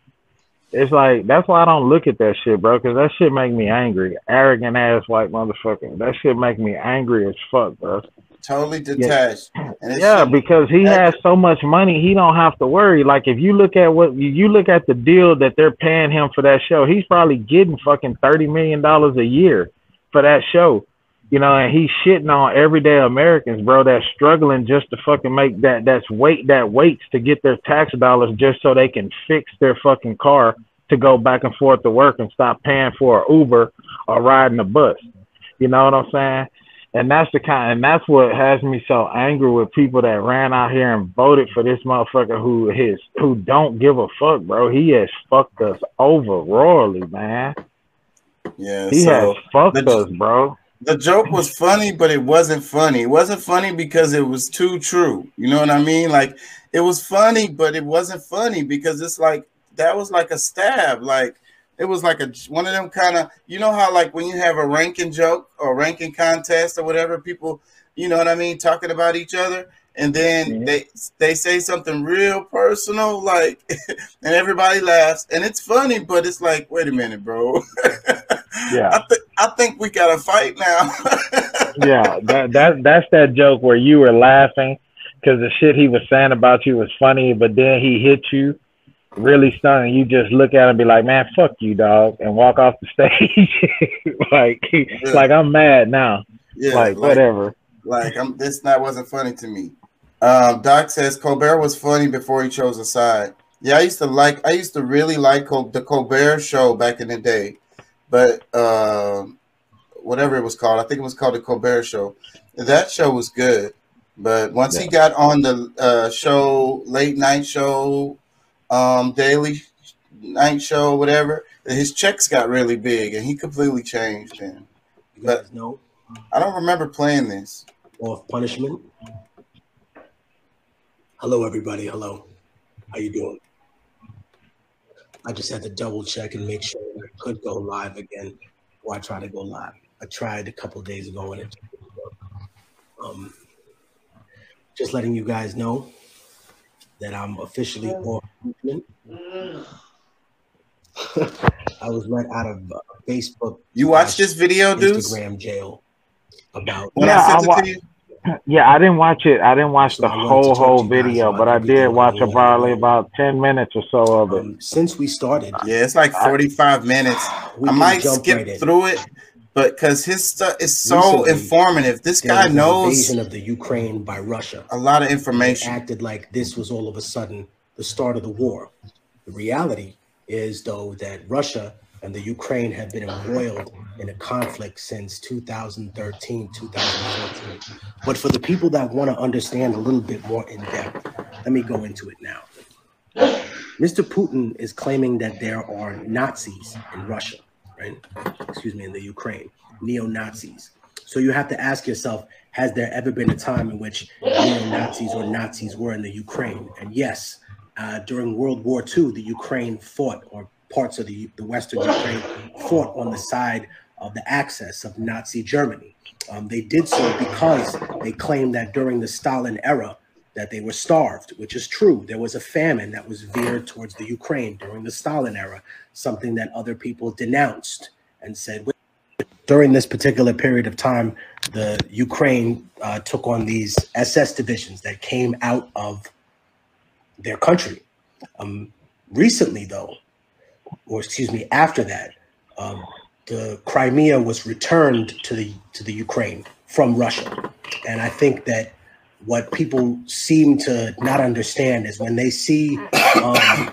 It's like that's why I don't look at that shit, bro. Because that shit make me angry. Arrogant ass white motherfucker. That shit make me angry as fuck, bro. Totally detached. Yeah, shouldn't- because he has so much money, he don't have to worry. Like if you look at what you- you look at the deal that they're paying him for that show, he's probably getting fucking thirty million dollars a year for that show. You know, and he's shitting on everyday Americans, bro, that's struggling just to fucking make that that's wait that waits to get their tax dollars just so they can fix their fucking car to go back and forth to work and stop paying for an Uber or riding a bus. You know what I'm saying? And that's the kind, and that's what has me so angry with people that ran out here and voted for this motherfucker who his who don't give a fuck, bro. He has fucked us over royally, man. Yeah, He so has fucked the- us, bro. the joke was funny, but it wasn't funny. It wasn't funny because it was too true. You know what I mean? Like it was funny, but it wasn't funny because it's like that was like a stab. Like it was like a one of them kind of you know how like when you have a ranking joke or ranking contest or whatever, people you know what I mean talking about each other, and then they they say something real personal, like, and everybody laughs, and it's funny, but it's like, wait a minute, bro. Yeah. I, th- I think we got to fight now. yeah, that that that's that joke where you were laughing because the shit he was saying about you was funny, but then he hit you really stunning. You just look at him and be like, "Man, fuck you, dog," and walk off the stage. like, like I'm mad now. Yeah, like, like- whatever. like I'm this not wasn't funny to me. Um, Doc says Colbert was funny before he chose a side. Yeah, I used to like I used to really like Col- the Colbert show back in the day, but um, whatever it was called, I think it was called the Colbert Show. That show was good, but once he got on the uh, show, late night show, um, daily night show, whatever, his checks got really big and he completely changed. You guys know I don't remember playing this. off punishment. Hello, everybody. Hello. How you doing? I just had to double check and make sure I could go live again before I try to go live. I tried a couple days ago and it didn't work. Um, just letting you guys know that I'm officially off. I was let out of uh, Facebook. You watched this video, dudes? Instagram jail about When Yeah, I I wa- you, Yeah, I didn't watch it. I didn't watch So the I whole whole video, but I did watch going on. probably about ten minutes or so of it. Um, since we started, Yeah, it's like 45 minutes. I might skip right in. through it, but because his stuff is so Recently, informative. This guy knows invasion of the Ukraine by Russia. a lot of information. acted like this was all of a sudden the start of the war. The reality is, though, that Russia and the Ukraine have been embroiled in a conflict since 2013, 2014. But for the people that want to understand a little bit more in depth, let me go into it now. Mr. Putin is claiming that there are Nazis in Russia, right? Excuse me, in the Ukraine, neo Nazis. So you have to ask yourself has there ever been a time in which neo Nazis or Nazis were in the Ukraine? And yes, uh, during World War II, the Ukraine fought, or parts of the, the Western Ukraine fought on the side of the axis of Nazi Germany. Um, they did so because they claimed that during the Stalin era, that they were starved, which is true. There was a famine that was veered towards the Ukraine during the Stalin era, something that other people denounced and said, during this particular period of time, the Ukraine uh, took on these SS divisions that came out of their country. Um, recently, though, or excuse me, after that, um, the Crimea was returned to the to the Ukraine from Russia, and I think that what people seem to not understand is when they see um,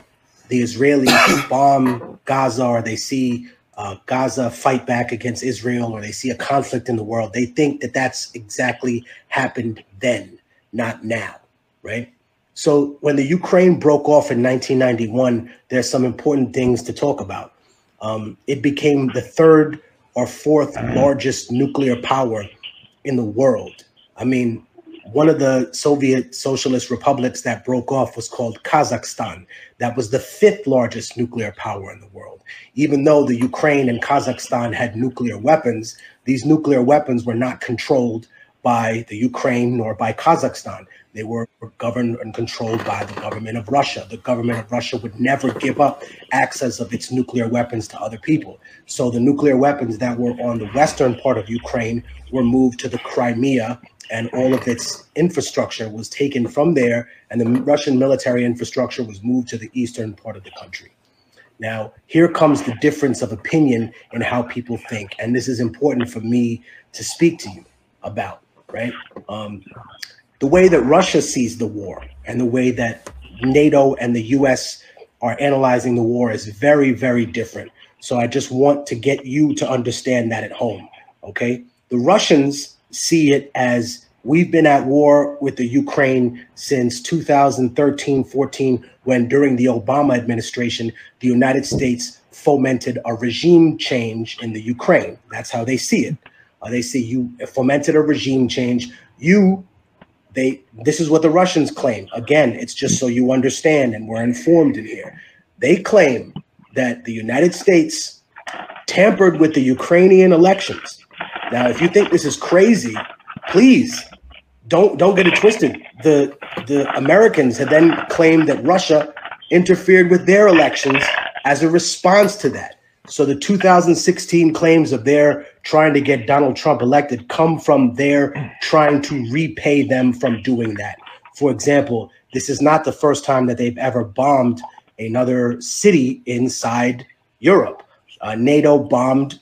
the Israelis bomb Gaza or they see uh, Gaza fight back against Israel or they see a conflict in the world, they think that that's exactly happened then, not now, right? So when the Ukraine broke off in 1991, there's some important things to talk about. Um, it became the third or fourth largest nuclear power in the world. I mean, one of the Soviet socialist republics that broke off was called Kazakhstan. That was the fifth largest nuclear power in the world. Even though the Ukraine and Kazakhstan had nuclear weapons, these nuclear weapons were not controlled by the Ukraine nor by Kazakhstan. They were governed and controlled by the government of Russia. The government of Russia would never give up access of its nuclear weapons to other people. So the nuclear weapons that were on the western part of Ukraine were moved to the Crimea and all of its infrastructure was taken from there and the Russian military infrastructure was moved to the eastern part of the country. Now, here comes the difference of opinion in how people think. And this is important for me to speak to you about, right? Um, the way that Russia sees the war and the way that NATO and the US are analyzing the war is very, very different. So I just want to get you to understand that at home, okay? The Russians see it as we've been at war with the Ukraine since 2013 14, when during the Obama administration, the United States fomented a regime change in the Ukraine. That's how they see it. Uh, they see you fomented a regime change. You, they, this is what the Russians claim. Again, it's just so you understand and we're informed in here. They claim that the United States tampered with the Ukrainian elections. Now, if you think this is crazy, please don't don't get it twisted. The the Americans had then claimed that Russia interfered with their elections as a response to that. So the 2016 claims of their trying to get Donald Trump elected come from their trying to repay them from doing that. For example, this is not the first time that they've ever bombed another city inside Europe. Uh, NATO bombed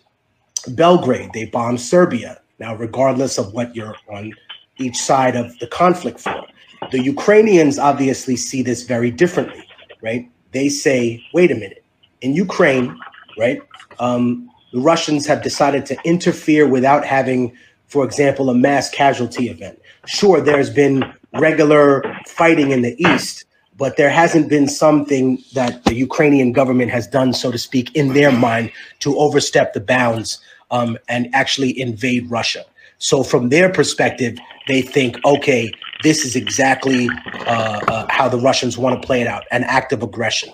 Belgrade. They bombed Serbia. Now, regardless of what you're on each side of the conflict for, the Ukrainians obviously see this very differently, right? They say, wait a minute, in Ukraine, right? Um, the Russians have decided to interfere without having, for example, a mass casualty event. Sure, there's been regular fighting in the east, but there hasn't been something that the Ukrainian government has done, so to speak, in their mind to overstep the bounds um, and actually invade Russia. So, from their perspective, they think, okay, this is exactly uh, uh, how the Russians want to play it out an act of aggression.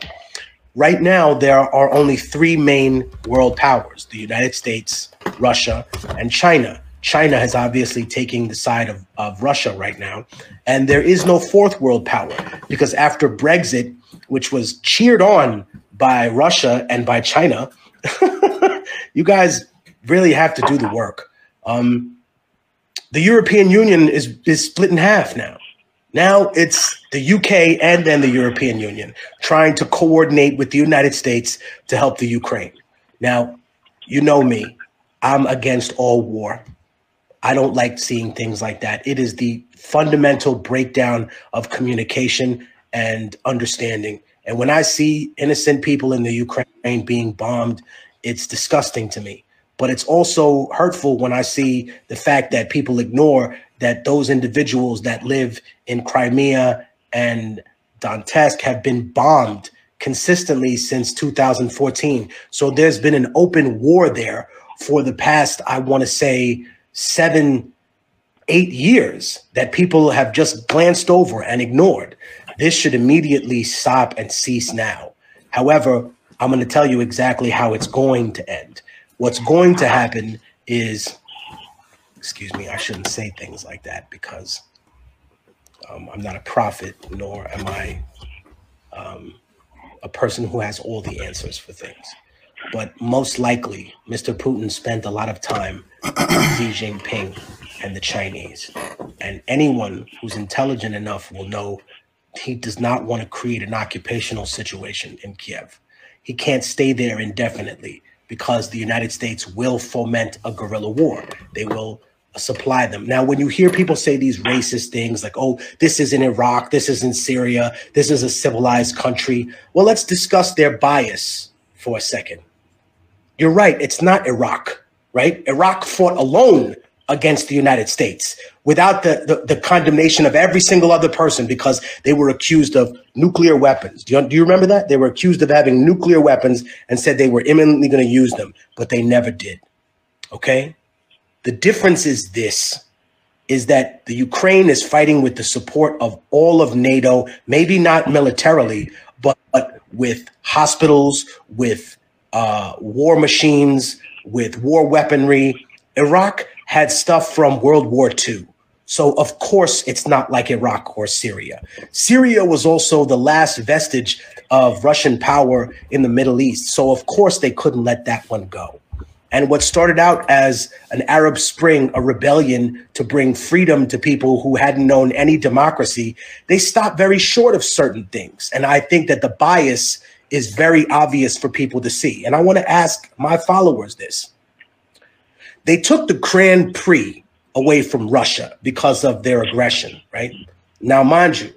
Right now, there are only three main world powers the United States, Russia, and China. China has obviously taken the side of, of Russia right now. And there is no fourth world power because after Brexit, which was cheered on by Russia and by China, you guys really have to do the work. Um, the European Union is is split in half now. Now it's the UK and then the European Union trying to coordinate with the United States to help the Ukraine. Now, you know me, I'm against all war. I don't like seeing things like that. It is the fundamental breakdown of communication and understanding. And when I see innocent people in the Ukraine being bombed, it's disgusting to me. But it's also hurtful when I see the fact that people ignore that those individuals that live in Crimea and Donetsk have been bombed consistently since 2014. So there's been an open war there for the past, I want to say, seven, eight years that people have just glanced over and ignored. This should immediately stop and cease now. However, I'm going to tell you exactly how it's going to end. What's going to happen is, excuse me, I shouldn't say things like that because um, I'm not a prophet, nor am I um, a person who has all the answers for things. But most likely, Mr. Putin spent a lot of time with Xi Jinping and the Chinese. And anyone who's intelligent enough will know he does not want to create an occupational situation in Kiev. He can't stay there indefinitely because the United States will foment a guerrilla war. They will supply them. Now, when you hear people say these racist things like, oh, this is in Iraq, this is in Syria, this is a civilized country, well, let's discuss their bias for a second. You're right, it's not Iraq, right? Iraq fought alone against the United States without the, the, the condemnation of every single other person because they were accused of nuclear weapons. Do you, do you remember that? They were accused of having nuclear weapons and said they were imminently going to use them, but they never did. Okay? The difference is this is that the Ukraine is fighting with the support of all of NATO, maybe not militarily, but, but with hospitals, with uh, war machines, with war weaponry. Iraq had stuff from World War II. So, of course, it's not like Iraq or Syria. Syria was also the last vestige of Russian power in the Middle East. So, of course, they couldn't let that one go. And what started out as an Arab Spring, a rebellion to bring freedom to people who hadn't known any democracy, they stopped very short of certain things. And I think that the bias is very obvious for people to see. And I want to ask my followers this. They took the Grand Prix away from Russia because of their aggression, right? Now, mind you,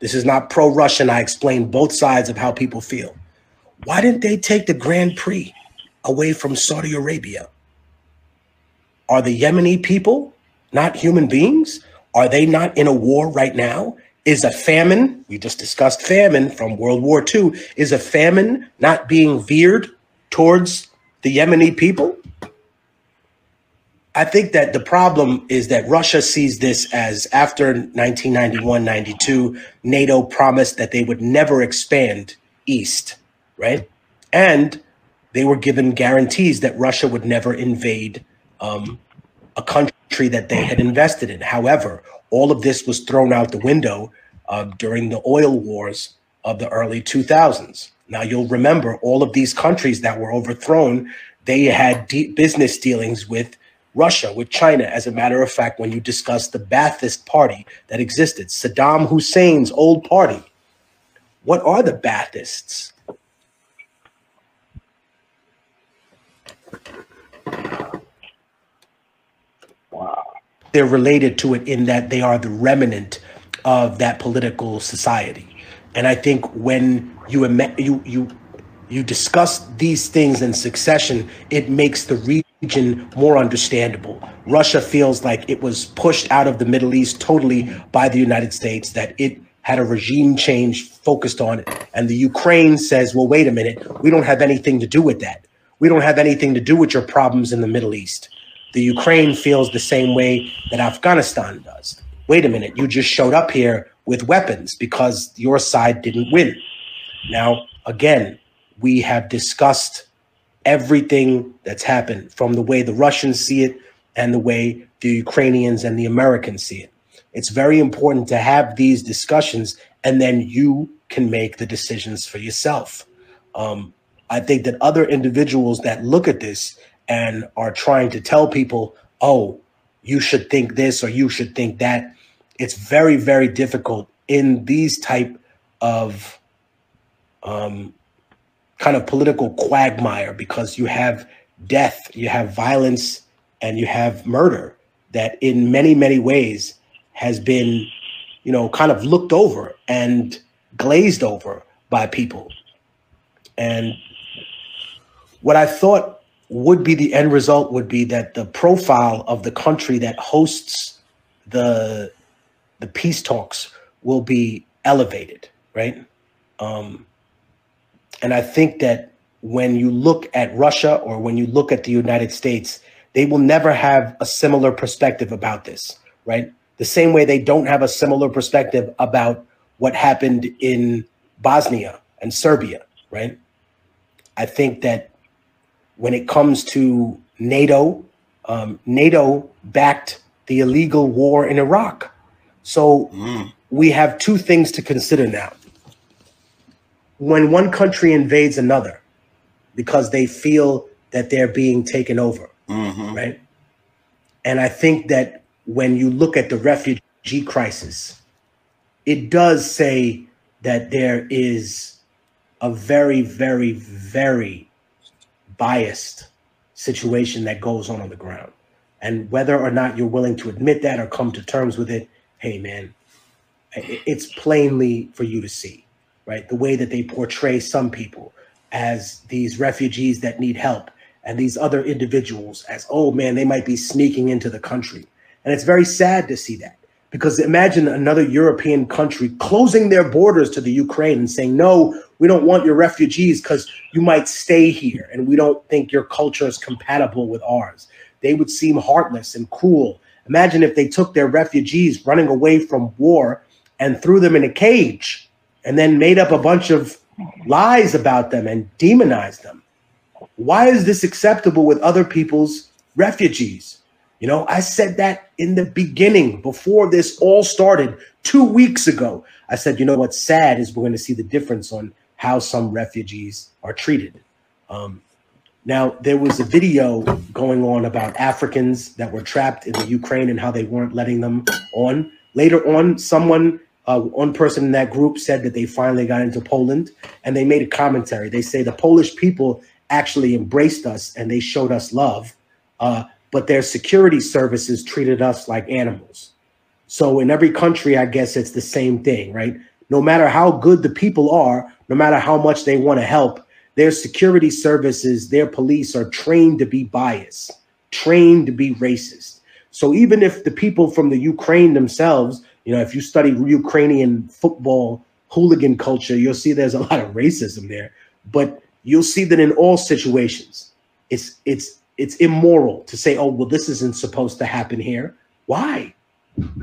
this is not pro Russian. I explain both sides of how people feel. Why didn't they take the Grand Prix? away from Saudi Arabia? Are the Yemeni people not human beings? Are they not in a war right now? Is a famine, we just discussed famine from World War II, is a famine not being veered towards the Yemeni people? I think that the problem is that Russia sees this as after 1991 92, NATO promised that they would never expand east, right? And they were given guarantees that Russia would never invade um, a country that they had invested in. However, all of this was thrown out the window uh, during the oil wars of the early 2000s. Now, you'll remember all of these countries that were overthrown, they had deep business dealings with Russia, with China. As a matter of fact, when you discuss the Ba'athist party that existed, Saddam Hussein's old party, what are the Baathists? they're related to it in that they are the remnant of that political society. And I think when you you you you discuss these things in succession, it makes the region more understandable. Russia feels like it was pushed out of the Middle East totally by the United States, that it had a regime change focused on it. And the Ukraine says, well, wait a minute, we don't have anything to do with that. We don't have anything to do with your problems in the Middle East. The Ukraine feels the same way that Afghanistan does. Wait a minute, you just showed up here with weapons because your side didn't win. Now, again, we have discussed everything that's happened from the way the Russians see it and the way the Ukrainians and the Americans see it. It's very important to have these discussions and then you can make the decisions for yourself. Um, I think that other individuals that look at this and are trying to tell people, oh, you should think this or you should think that. It's very, very difficult in these type of um, kind of political quagmire because you have death, you have violence, and you have murder that in many, many ways has been, you know, kind of looked over and glazed over by people. And what I thought would be the end result would be that the profile of the country that hosts the the peace talks will be elevated, right? Um, and I think that when you look at Russia or when you look at the United States, they will never have a similar perspective about this, right? The same way they don't have a similar perspective about what happened in Bosnia and Serbia, right? I think that when it comes to NATO, um, NATO backed the illegal war in Iraq. So we have two things to consider now. When one country invades another because they feel that they're being taken over, mm-hmm. right? And I think that when you look at the refugee crisis, it does say that there is a very, very, very biased situation that goes on on the ground. And whether or not you're willing to admit that or come to terms with it, hey, man, it's plainly for you to see, right? The way that they portray some people as these refugees that need help and these other individuals as, oh man, they might be sneaking into the country. And it's very sad to see that because imagine another European country closing their borders to the Ukraine and saying, no, we don't want your refugees because you might stay here and we don't think your culture is compatible with ours. They would seem heartless and cruel. Imagine if they took their refugees running away from war and threw them in a cage and then made up a bunch of lies about them and demonized them. Why is this acceptable with other people's refugees? You know, I said that in the beginning before this all started two weeks ago. I said, you know, what's sad is we're going to see the difference on how some refugees are treated. Um, now, there was a video going on about Africans that were trapped in the Ukraine and how they weren't letting them on. Later on, someone, uh, one person in that group said that they finally got into Poland and they made a commentary. They say the Polish people actually embraced us and they showed us love, uh, but their security services treated us like animals. So in every country, I guess it's the same thing, right? No matter how good the people are, no matter how much they want to help, their security services, their police are trained to be biased, trained to be racist. So even if the people from the Ukraine themselves, you know, if you study Ukrainian football hooligan culture, you'll see there's a lot of racism there. But you'll see that in all situations, it's it's it's immoral to say, oh, well, this isn't supposed to happen here. Why?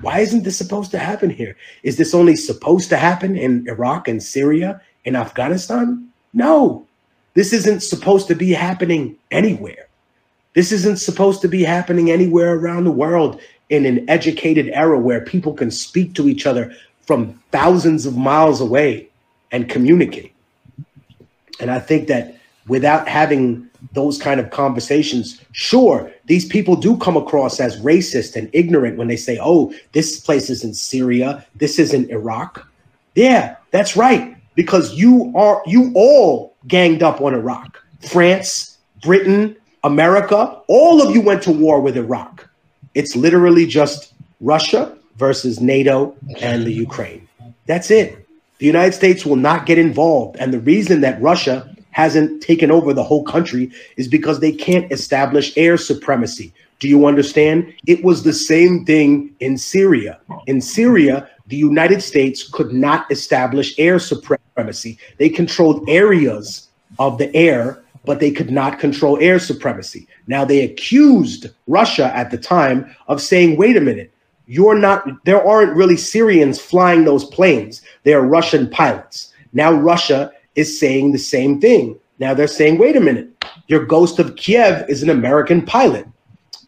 Why isn't this supposed to happen here? Is this only supposed to happen in Iraq and Syria and Afghanistan? No, this isn't supposed to be happening anywhere. This isn't supposed to be happening anywhere around the world in an educated era where people can speak to each other from thousands of miles away and communicate. And I think that without having those kind of conversations, sure, these people do come across as racist and ignorant when they say, oh, this place is in Syria, this is in Iraq. Yeah, that's right. Because you are you all ganged up on Iraq. France, Britain, America, all of you went to war with Iraq. It's literally just Russia versus NATO and the Ukraine. That's it. The United States will not get involved. And the reason that Russia hasn't taken over the whole country is because they can't establish air supremacy. Do you understand? It was the same thing in Syria. In Syria, the United States could not establish air supremacy. They controlled areas of the air, but they could not control air supremacy. Now, they accused Russia at the time of saying, wait a minute, you're not, there aren't really Syrians flying those planes. They are Russian pilots. Now, Russia is saying the same thing. Now they're saying, wait a minute, your ghost of Kiev is an American pilot,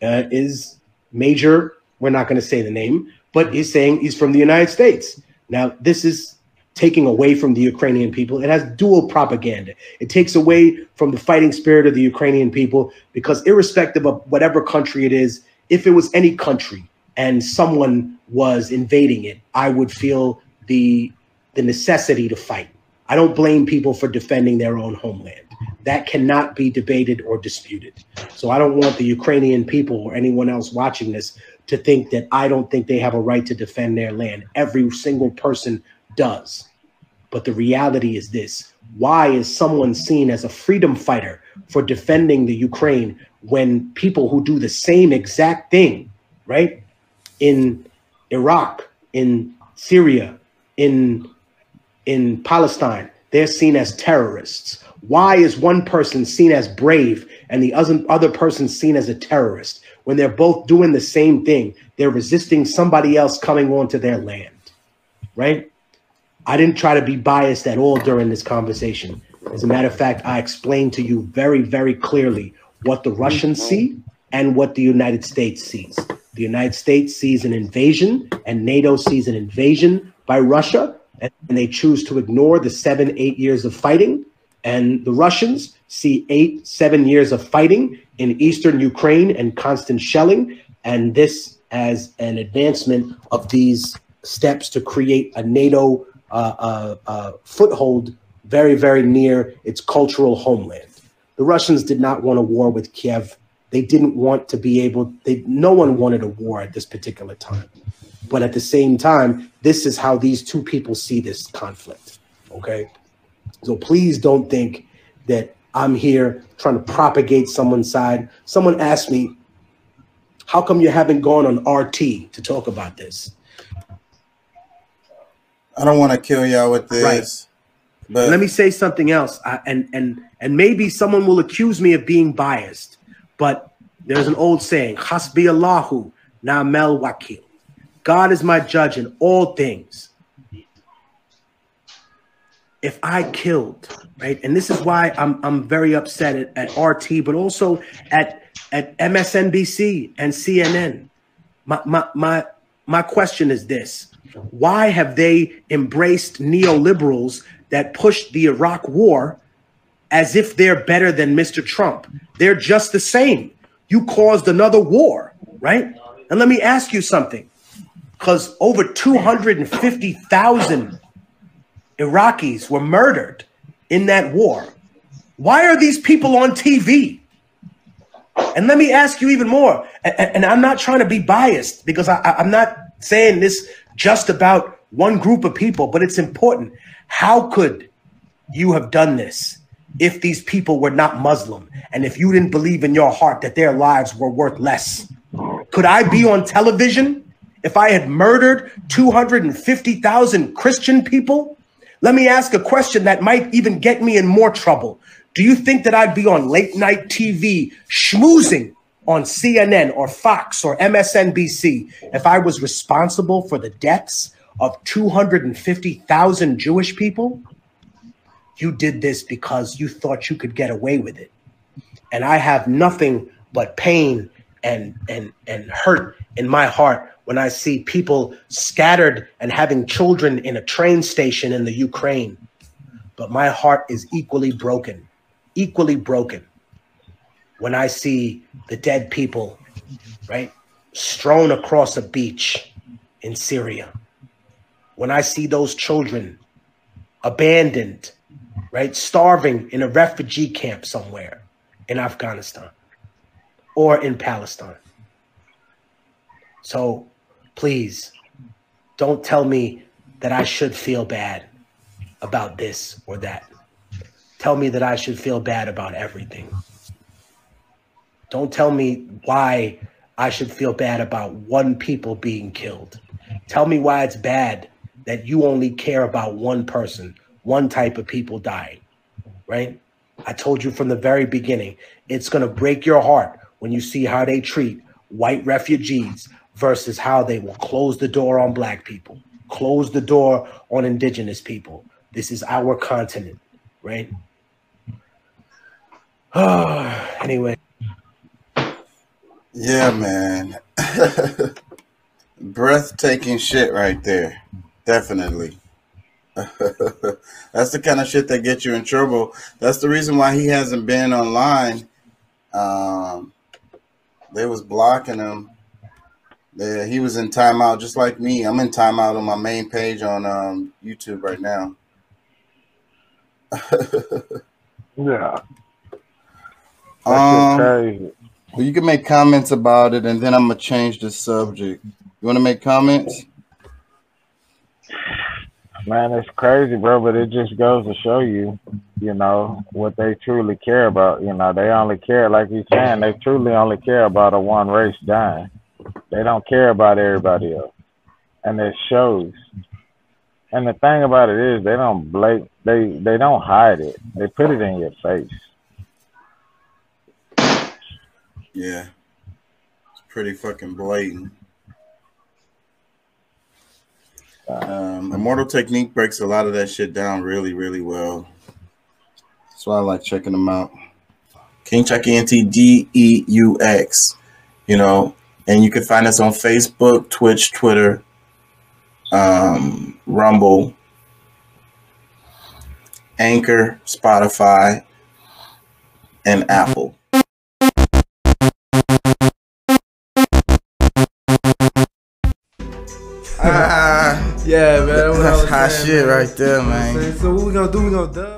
uh, is Major, we're not going to say the name, but he's saying he's from the United States. Now, this is taking away from the Ukrainian people. It has dual propaganda. It takes away from the fighting spirit of the Ukrainian people because, irrespective of whatever country it is, if it was any country and someone was invading it, I would feel the the necessity to fight. I don't blame people for defending their own homeland. That cannot be debated or disputed. So I don't want the Ukrainian people or anyone else watching this to think that I don't think they have a right to defend their land. Every single person does. But the reality is this why is someone seen as a freedom fighter for defending the Ukraine when people who do the same exact thing, right, in Iraq, in Syria, in in Palestine, they're seen as terrorists? Why is one person seen as brave and the other other person seen as a terrorist when they're both doing the same thing? They're resisting somebody else coming onto their land, right? I didn't try to be biased at all during this conversation. As a matter of fact, I explained to you very, very clearly what the Russians see and what the United States sees. The United States sees an invasion, and NATO sees an invasion by Russia, and they choose to ignore the seven, eight years of fighting. And the Russians see eight, seven years of fighting in eastern Ukraine and constant shelling, and this as an advancement of these steps to create a NATO foothold very, very near its cultural homeland. The Russians did not want a war with Kiev. They didn't want to be able. They no one wanted a war at this particular time. But at the same time, this is how these two people see this conflict. Okay, so please don't think that I'm here trying to propagate someone's side. Someone asked me, "How come you haven't gone on RT to talk about this?" I don't want to kill y'all with this. Right. But let me say something else, I, and and and maybe someone will accuse me of being biased, but there's an old saying, "Hasbi Allahu Namel Wakil." God is my judge in all things. If I killed, right, and this is why I'm I'm very upset at, at RT, but also at at MSNBC and CNN. My my my my question is this why have they embraced neoliberals that pushed the Iraq war as if they're better than Mr. Trump? They're just the same. You caused another war, right? And let me ask you something because over 250,000 Iraqis were murdered in that war. Why are these people on TV? And let me ask you even more, and, and I'm not trying to be biased because I, I'm not saying this just about one group of people, but it's important. How could you have done this if these people were not Muslim and if you didn't believe in your heart that their lives were worth less? Could I be on television if I had murdered 250,000 Christian people? Let me ask a question that might even get me in more trouble. Do you think that I'd be on late night TV schmoozing on CNN or Fox or MSNBC if I was responsible for the deaths of 250,000 Jewish people? You did this because you thought you could get away with it. And I have nothing but pain and and and hurt in my heart when I see people scattered and having children in a train station in the Ukraine. But my heart is equally broken, equally broken when I see the dead people, right, strewn across a beach in Syria, when I see those children abandoned, right, starving in a refugee camp somewhere in Afghanistan or in Palestine. So please don't tell me that I should feel bad about this or that. Tell me that I should feel bad about everything. Don't tell me why I should feel bad about one people being killed. Tell me why it's bad that you only care about one person, one type of people dying, right? I told you from the very beginning, it's going to break your heart when you see how they treat white refugees versus how they will close the door on black people, close the door on indigenous people. This is our continent, right? anyway. Yeah, man. Breathtaking shit right there. Definitely. That's the kind of shit that gets you in trouble. That's the reason why he hasn't been online. Um, they was blocking him Yeah, he was in timeout just like me. I'm in timeout on my main page on um, YouTube right now. Yeah. Um, crazy. well, you can make comments about it, and then I'm gonna change the subject. You want to make comments? Man, it's crazy, bro, but it just goes to show you, you know, what they truly care about. You know, they only care, like you're saying, they truly only care about a one race dying. They don't care about everybody else. And it shows. And the thing about it is they don't blake they they don't hide it. They put it in your face. Yeah, it's pretty fucking blatant. Um, Immortal Technique breaks a lot of that shit down really, really well. That's why I like checking them out. King Chuck E N T D E U X. You know, and you can find us on Facebook, Twitch, Twitter, um, Rumble, Anchor, Spotify, and Apple. Yeah, man. That's hot shit man. right there, You know what I'm man. So what we gonna do? We gonna dub.